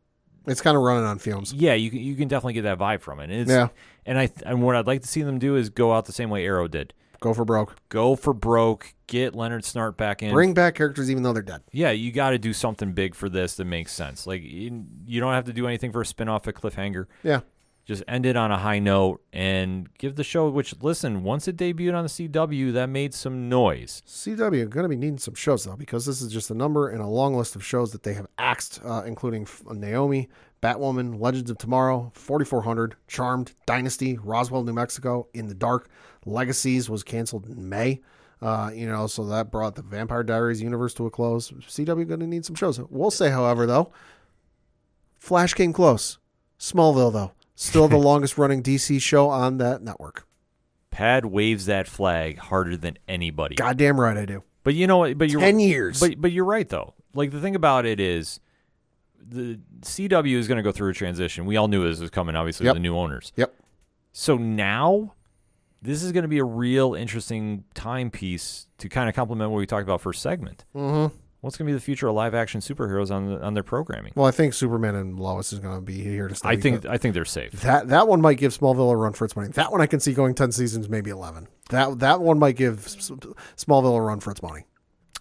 It's kind of running on fumes. yeah, you can you can definitely get that vibe from it. And it's, Yeah. and I and what I'd like to see them do is go out the same way Arrow did. Go for broke. Go for broke. Get Leonard Snart back in. Bring back characters even though they're dead. yeah, you got to do something big for this that makes sense. Like you, you don't have to do anything for a spin-off at cliffhanger. Yeah. Just end it on a high note and give the show. Which listen, once it debuted on the CW, that made some noise. CW are going to be needing some shows though, because this is just a number in a long list of shows that they have axed, uh, including Naomi, Batwoman, Legends of Tomorrow, 4400, Charmed, Dynasty, Roswell, New Mexico, In the Dark, Legacies was canceled in May. Uh, you know, so that brought the Vampire Diaries universe to a close. CW going to need some shows. We'll say, however, though, Flash came close. Smallville, though, still the *laughs* longest running DC show on that network. Pad waves that flag harder than anybody. Goddamn right, I do. But you know what? But you're 10 years. But but you're right though. Like the thing about it is, the CW is going to go through a transition. We all knew this was coming. Obviously, Yep. the new owners. Yep. So now, this is going to be a real interesting timepiece to kind of complement what we talked about first segment. Mm-hmm. What's going to be the future of live action superheroes on the, on their programming? Well, I think Superman and Lois is going to be here to stay. I think I think they're safe. that that one might give Smallville a run for its money. That one I can see going ten seasons, maybe eleven. That that one might give Smallville a run for its money.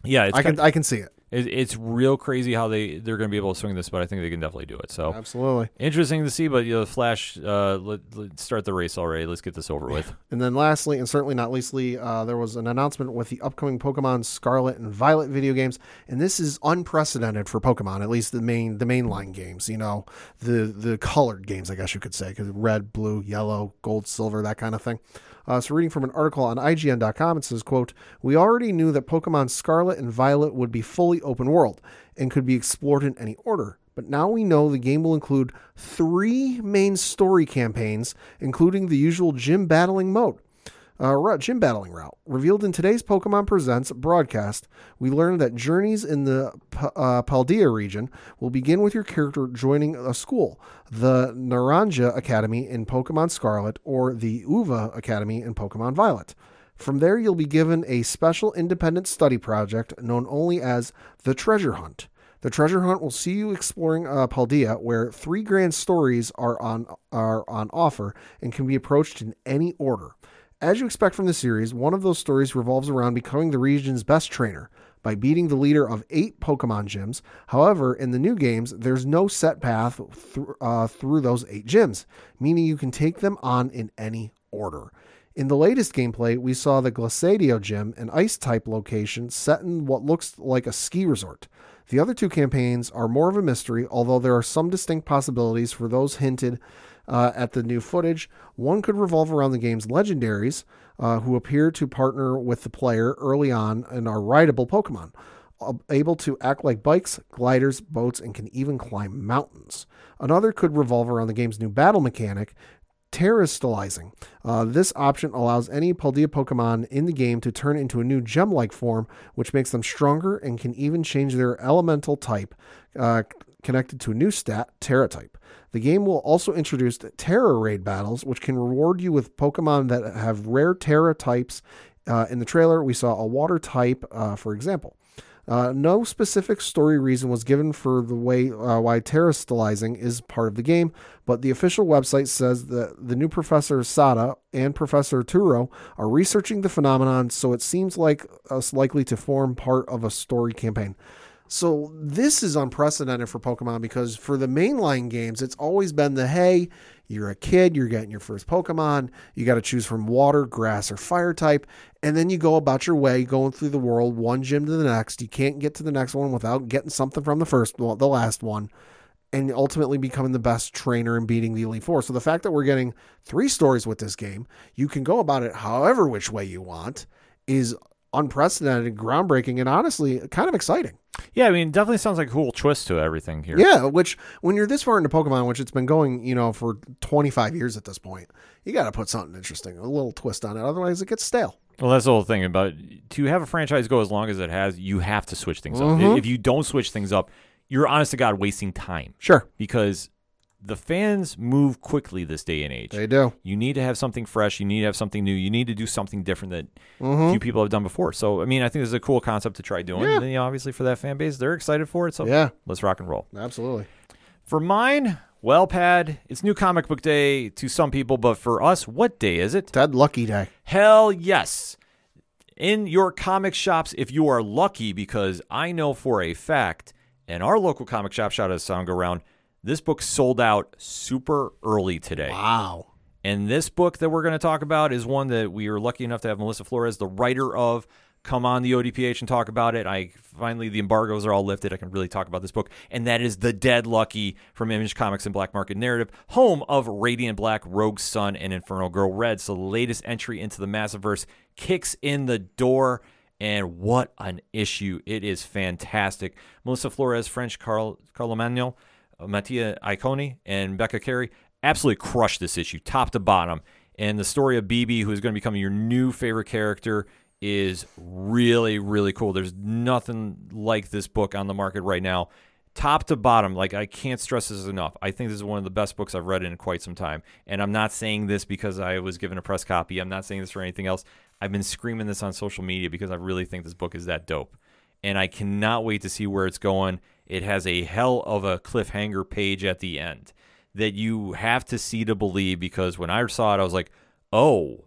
Yeah, it's I can I can see it. It, it's real crazy how they they're going to be able to swing this, but I think they can definitely do it. So Absolutely. interesting to see. But you know, Flash, uh, let, let start the race already. Let's get this over with. *laughs* And then lastly, and certainly not leastly, uh, there was an announcement with the upcoming Pokemon Scarlet and Violet video games, and this is unprecedented for Pokemon, at least the main the mainline games. You know, the the colored games, I guess you could say, because red, blue, yellow, gold, silver, that kind of thing. Uh, so, reading from an article on IGN.com, it says, "quote We already knew that Pokemon Scarlet and Violet would be fully open world and could be explored in any order." But now we know the game will include three main story campaigns, including the usual gym battling mode. Uh, ru- gym battling route. Revealed in today's Pokemon Presents broadcast, we learned that journeys in the P- uh, Paldea region will begin with your character joining a school, the Naranja Academy in Pokemon Scarlet or the Uva Academy in Pokemon Violet. From there, you'll be given a special independent study project known only as the Treasure Hunt. The Treasure Hunt will see you exploring uh, Paldea, where three grand stories are on are on offer and can be approached in any order. As you expect from the series, one of those stories revolves around becoming the region's best trainer by beating the leader of eight Pokemon gyms. However, in the new games, there's no set path thr- uh, through those eight gyms, meaning you can take them on in any order. In the latest gameplay, we saw the Glaseado Gym, an ice type location set in what looks like a ski resort. The other two campaigns are more of a mystery, although there are some distinct possibilities for those hinted uh, at the new footage. One could revolve around the game's legendaries, uh, who appear to partner with the player early on and are rideable Pokemon, uh, able to act like bikes, gliders, boats, and can even climb mountains. Another could revolve around the game's new battle mechanic, Terastallizing. Uh, this option allows any Paldea Pokemon in the game to turn into a new gem like form, which makes them stronger and can even change their elemental type, uh, connected to a new stat, Tera Type. The game will also introduce Tera Raid battles, which can reward you with Pokemon that have rare Tera types. Uh, in the trailer, we saw a water type, uh, for example. Uh, no specific story reason was given for the way uh, why terastallizing is part of the game, but the official website says that the new Professor Sada and Professor Turo are researching the phenomenon, so it seems like likely to form part of a story campaign. So this is unprecedented for Pokemon because for the mainline games, it's always been the hey, you're a kid, you're getting your first Pokemon, you got to choose from water, grass, or fire type, and then you go about your way going through the world, one gym to the next. You can't get to the next one without getting something from the first, well, the last one, and ultimately becoming the best trainer and beating the Elite Four. So the fact that we're getting three stories with this game, you can go about it however which way you want, is unprecedented, groundbreaking, and honestly kind of exciting. Yeah, I mean, it definitely sounds like a cool twist to everything here. Yeah, which when you're this far into Pokemon, which it's been going, you know, for 25 years at this point, you got to put something interesting, a little twist on it. Otherwise, it gets stale. Well, that's the whole thing about to have a franchise go as long as it has. You have to switch things up. Mhm. If you don't switch things up, you're honest to God wasting time Sure. because the fans move quickly this day and age. They do. You need to have something fresh. You need to have something new. You need to do something different that Mhm. few people have done before. So, I mean, I think this is a cool concept to try doing. Yeah. And, you know, obviously, for that fan base, they're excited for it. So, Yeah. let's rock and roll. Absolutely. For mine, well, Pad, it's new comic book day to some people, but for us, what day is it? Dead Lucky Day. Hell yes. In your comic shops, if you are lucky, because I know for a fact, and our local comic shop, shout out to Sound Go Round, this book sold out super early today. Wow. And this book that we're going to talk about is one that we are lucky enough to have Melissa Flores, the writer of, come on the ODPH and talk about it. I finally the embargoes are all lifted. I can really talk about this book, and that is The Dead Lucky from Image Comics and Black Market Narrative, home of Radiant Black, Rogue Sun, and Infernal Girl Red. So the latest entry into the Massiverse kicks in the door. And what an issue. It is fantastic. Melissa Flores, French Carl Carlomagno, Mattia Iacono, and Becca Carey absolutely crushed this issue, top to bottom. And the story of BB, who is going to become your new favorite character, is really, really cool. There's nothing like this book on the market right now. Top to bottom, like I can't stress this enough. I think this is one of the best books I've read in quite some time. And I'm not saying this because I was given a press copy. I'm not saying this for anything else. I've been screaming this on social media because I really think this book is that dope. And I cannot wait to see where it's going. It has a hell of a cliffhanger page at the end that you have to see to believe because when I saw it, I was like, oh,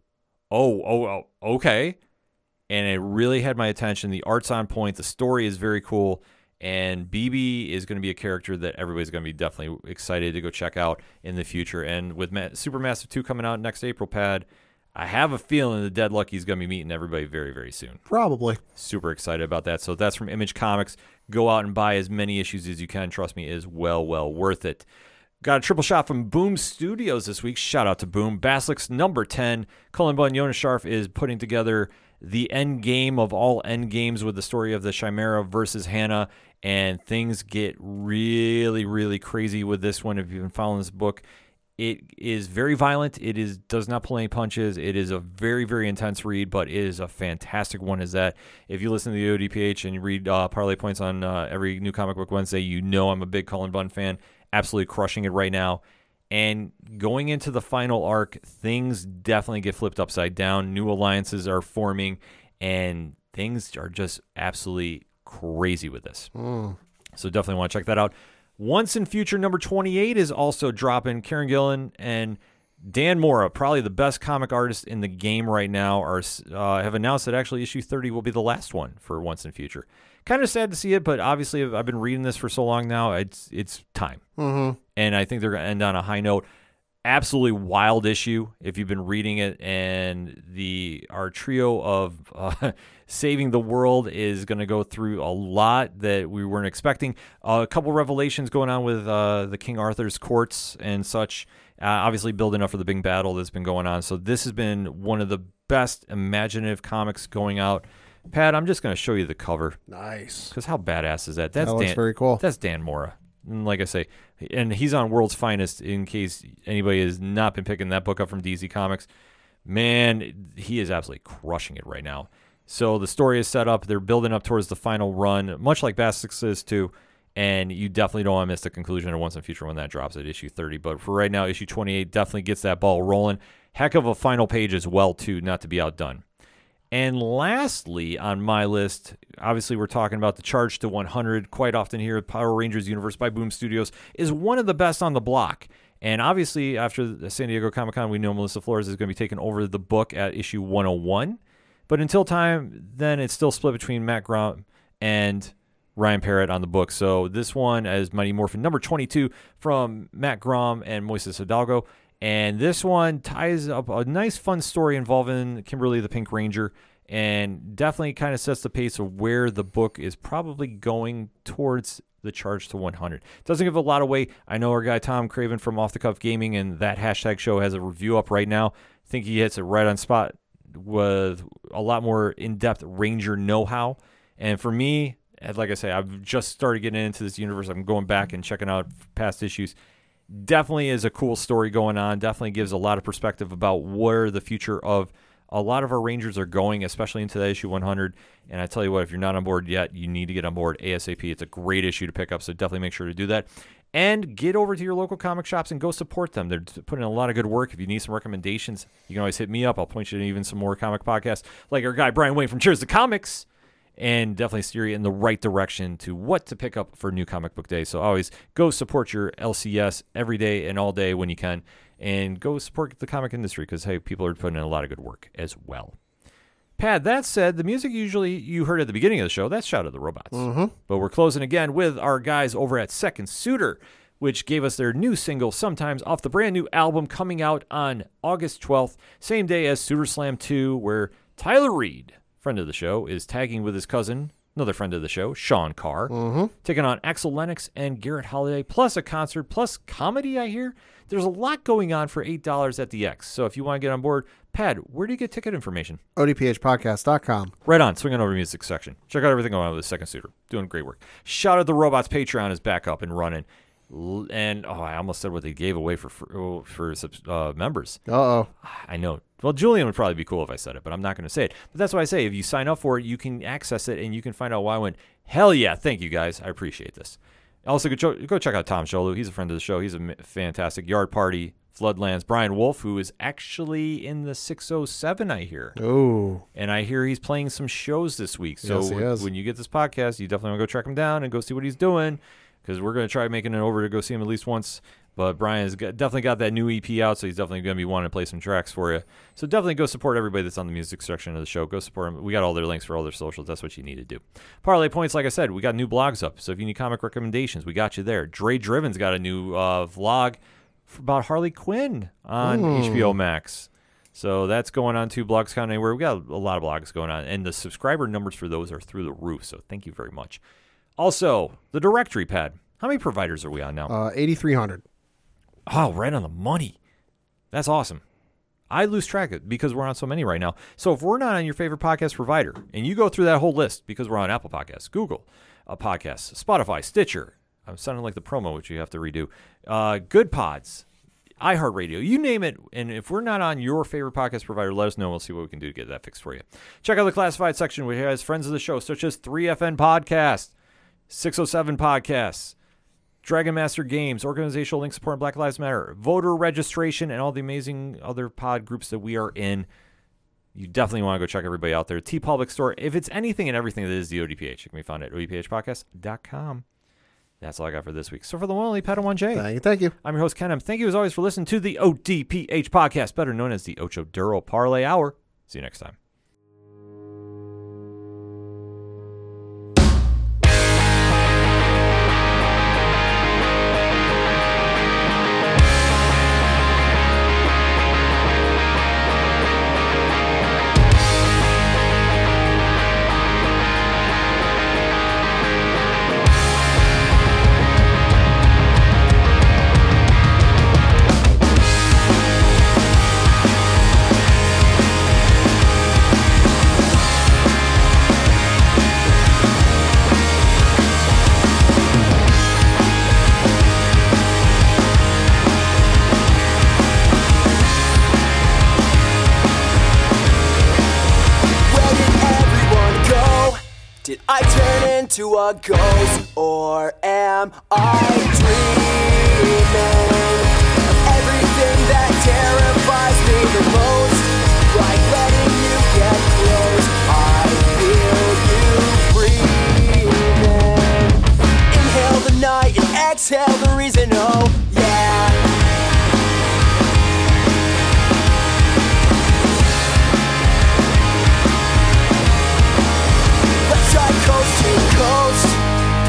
oh, oh, oh okay. And it really had my attention. The art's on point. The story is very cool. And BB is going to be a character that everybody's going to be definitely excited to go check out in the future. And with Ma- Supermassive 2 coming out next April, Pad, I have a feeling the Dead Lucky is going to be meeting everybody very, very soon. Probably. Super excited about that. So that's from Image Comics. Go out and buy as many issues as you can. Trust me, it is well, well worth it. Got a triple shot from Boom Studios this week. Shout out to Boom. Basilisk number 10. Cullen Bunn Jonas Scharf is putting together the end game of all end games with the story of the Chimera versus Hannah. And things get really, really crazy with this one. If you've been following this book, it is very violent. It is does not pull any punches. It is a very very intense read, but it is a fantastic one. Is that if you listen to the ODPH and you read uh, parlay points on uh, every new comic book Wednesday, you know I'm a big Cullen Bunn fan. Absolutely crushing it right now. And going into the final arc, things definitely get flipped upside down. New alliances are forming, and things are just absolutely crazy with this. So definitely want to check that out. Once and Future number 28 is also dropping. Kieron Gillen and Dan Mora, probably the best comic artist in the game right now, are uh, have announced that actually issue 30 will be the last one for Once and Future. Kind of sad to see it, but obviously I've I've been reading this for so long now. It's it's time, Mm-hmm. and I think they're going to end on a high note. Absolutely wild issue if you've been reading it, and the our trio of uh, *laughs* saving the world is going to go through a lot that we weren't expecting. Uh, a couple revelations going on with uh, the King Arthur's courts and such. Uh, obviously, building up for the big battle that's been going on. So this has been one of the best imaginative comics going out. Pat, I'm just going to show you the cover Nice. because how badass is that? That's That looks Dan, very cool. That's Dan Mora. And like I say, and he's on World's Finest. In case anybody has not been picking that book up from DC Comics, man, he is absolutely crushing it right now. So the story is set up. They're building up towards the final run, much like Basilisk is too. And you definitely don't want to miss the conclusion of Once and Future when that drops at issue 30. But for right now, issue 28 definitely gets that ball rolling. Heck of a final page as well, too, not to be outdone. And lastly, on my list, obviously we're talking about the Charge to 100 quite often here at Power Rangers Universe by Boom Studios is one of the best on the block. And obviously, after the San Diego Comic Con, we know Melissa Flores is going to be taking over the book at issue 101. But until time, then it's still split between Mat Groom and Ryan Parrott on the book. So this one as Mighty Morphin number 22 from Mat Groom and Moises Hidalgo. And this one ties up a nice, fun story involving Kimberly the Pink Ranger and definitely kind of sets the pace of where the book is probably going towards the charge to 100. Doesn't give a lot away. I know our guy Tom Craven from Off the Cuff Gaming and that hashtag show has a review up right now. I think he hits it right on spot with a lot more in depth Ranger know how. And for me, like I say, I've just started getting into this universe. I'm going back and checking out past issues. Definitely is a cool story going on. Definitely gives a lot of perspective about where the future of a lot of our Rangers are going, especially into the issue 100. And I tell you what, if you're not on board yet, you need to get on board ASAP. It's a great issue to pick up, so definitely make sure to do that. And get over to your local comic shops and go support them. They're putting in a lot of good work. If you need some recommendations, you can always hit me up. I'll point you to even some more comic podcasts, like our guy Brian Wayne from Cheers to Comics, and definitely steer you in the right direction to what to pick up for New Comic Book Day. So always go support your LCS every day and all day when you can, and go support the comic industry because hey, people are putting in a lot of good work as well. Pat, that said, the music usually you heard at the beginning of the show, that's Shout of the Robots. Mm-hmm. But we're closing again with our guys over at Second Suitor, which gave us their new single, Sometimes, off the brand new album coming out on August 12th, same day as Suitor Slam 2, where Tyler Reed, friend of the show, is tagging with his cousin, another friend of the show, Sean Carr, mm-hmm. taking on Axel Lennox and Garrett Holiday, plus a concert, plus comedy, I hear. There's a lot going on for $8 at the X. So if you want to get on board, Pad, where do you get ticket information? ODPHpodcast.com. Right on, Swing on over to music section. Check out everything going on with the second suitor. Doing great work. Shout out the robots Patreon is back up and running. And oh, I almost said what they gave away for for, oh, for uh, members. Uh oh. I know. Well, Julian would probably be cool if I said it, but I'm not going to say it. But that's why I say if you sign up for it, you can access it and you can find out why I went. Hell yeah! Thank you guys. I appreciate this. Also, go, go check out Tom Sholu. He's a friend of the show. He's a fantastic yard party. Floodlands. Brian Wolf, who is actually in the 607, I hear. Oh. And I hear he's playing some shows this week. So Yes, he when- when you get this podcast, you definitely want to go track him down and go see what he's doing because we're going to try making it over to go see him at least once. But Brian's got, definitely got that new EP out, so he's definitely going to be wanting to play some tracks for you. So definitely go support everybody that's on the music section of the show. Go support them. We got all their links for all their socials. That's what you need to do. Parlay points, like I said, we got new blogs up. So if you need comic recommendations, we got you there. Dre Driven's got a new uh, vlog about Harley Quinn on HBO Max. So that's going on too. Blogs Count Anywhere. We got a lot of blogs going on, and the subscriber numbers for those are through the roof. So thank you very much. Also, the directory pad. How many providers are we on now? Uh, 8,300. Oh, right on the money. That's awesome. I lose track of it because we're on so many right now. So if we're not on your favorite podcast provider, and you go through that whole list because we're on Apple Podcasts, Google uh, Podcasts, Spotify, Stitcher. I'm sounding like the promo, which you have to redo. Uh, Goodpods, iHeartRadio, you name it. And if we're not on your favorite podcast provider, let us know. We'll see what we can do to get that fixed for you. Check out the classified section, which has friends of the show, such as 3FN Podcast, 607 Podcasts, Dragon Master Games, organizational link support, Black Lives Matter, voter registration, and all the amazing other pod groups that we are in. You definitely want to go check everybody out there. TeePublic Store. If it's anything and everything that is the ODPH, it can be found at odphpodcast.com. That's all I got for this week. So for the one only Padawan J, Thank you. Thank you. I'm your host, Ken M. Thank you as always for listening to the ODPH podcast, better known as the Ocho Duro Parlay Hour. See you next time. A ghost or am I dreaming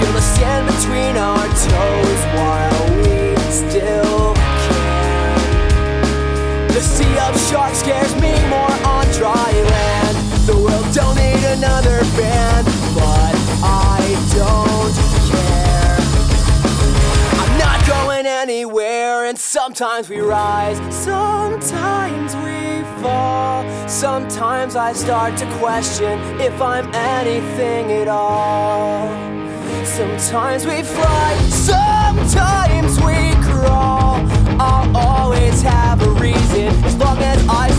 Feel the sand between our toes while we still can. The sea of sharks scares me more on dry land. The world don't need another band, but I don't care. I'm not going anywhere, and sometimes we rise, sometimes we fall. Sometimes I start to question if I'm anything at all. Sometimes we fly, sometimes we crawl. I'll always have a reason as long as I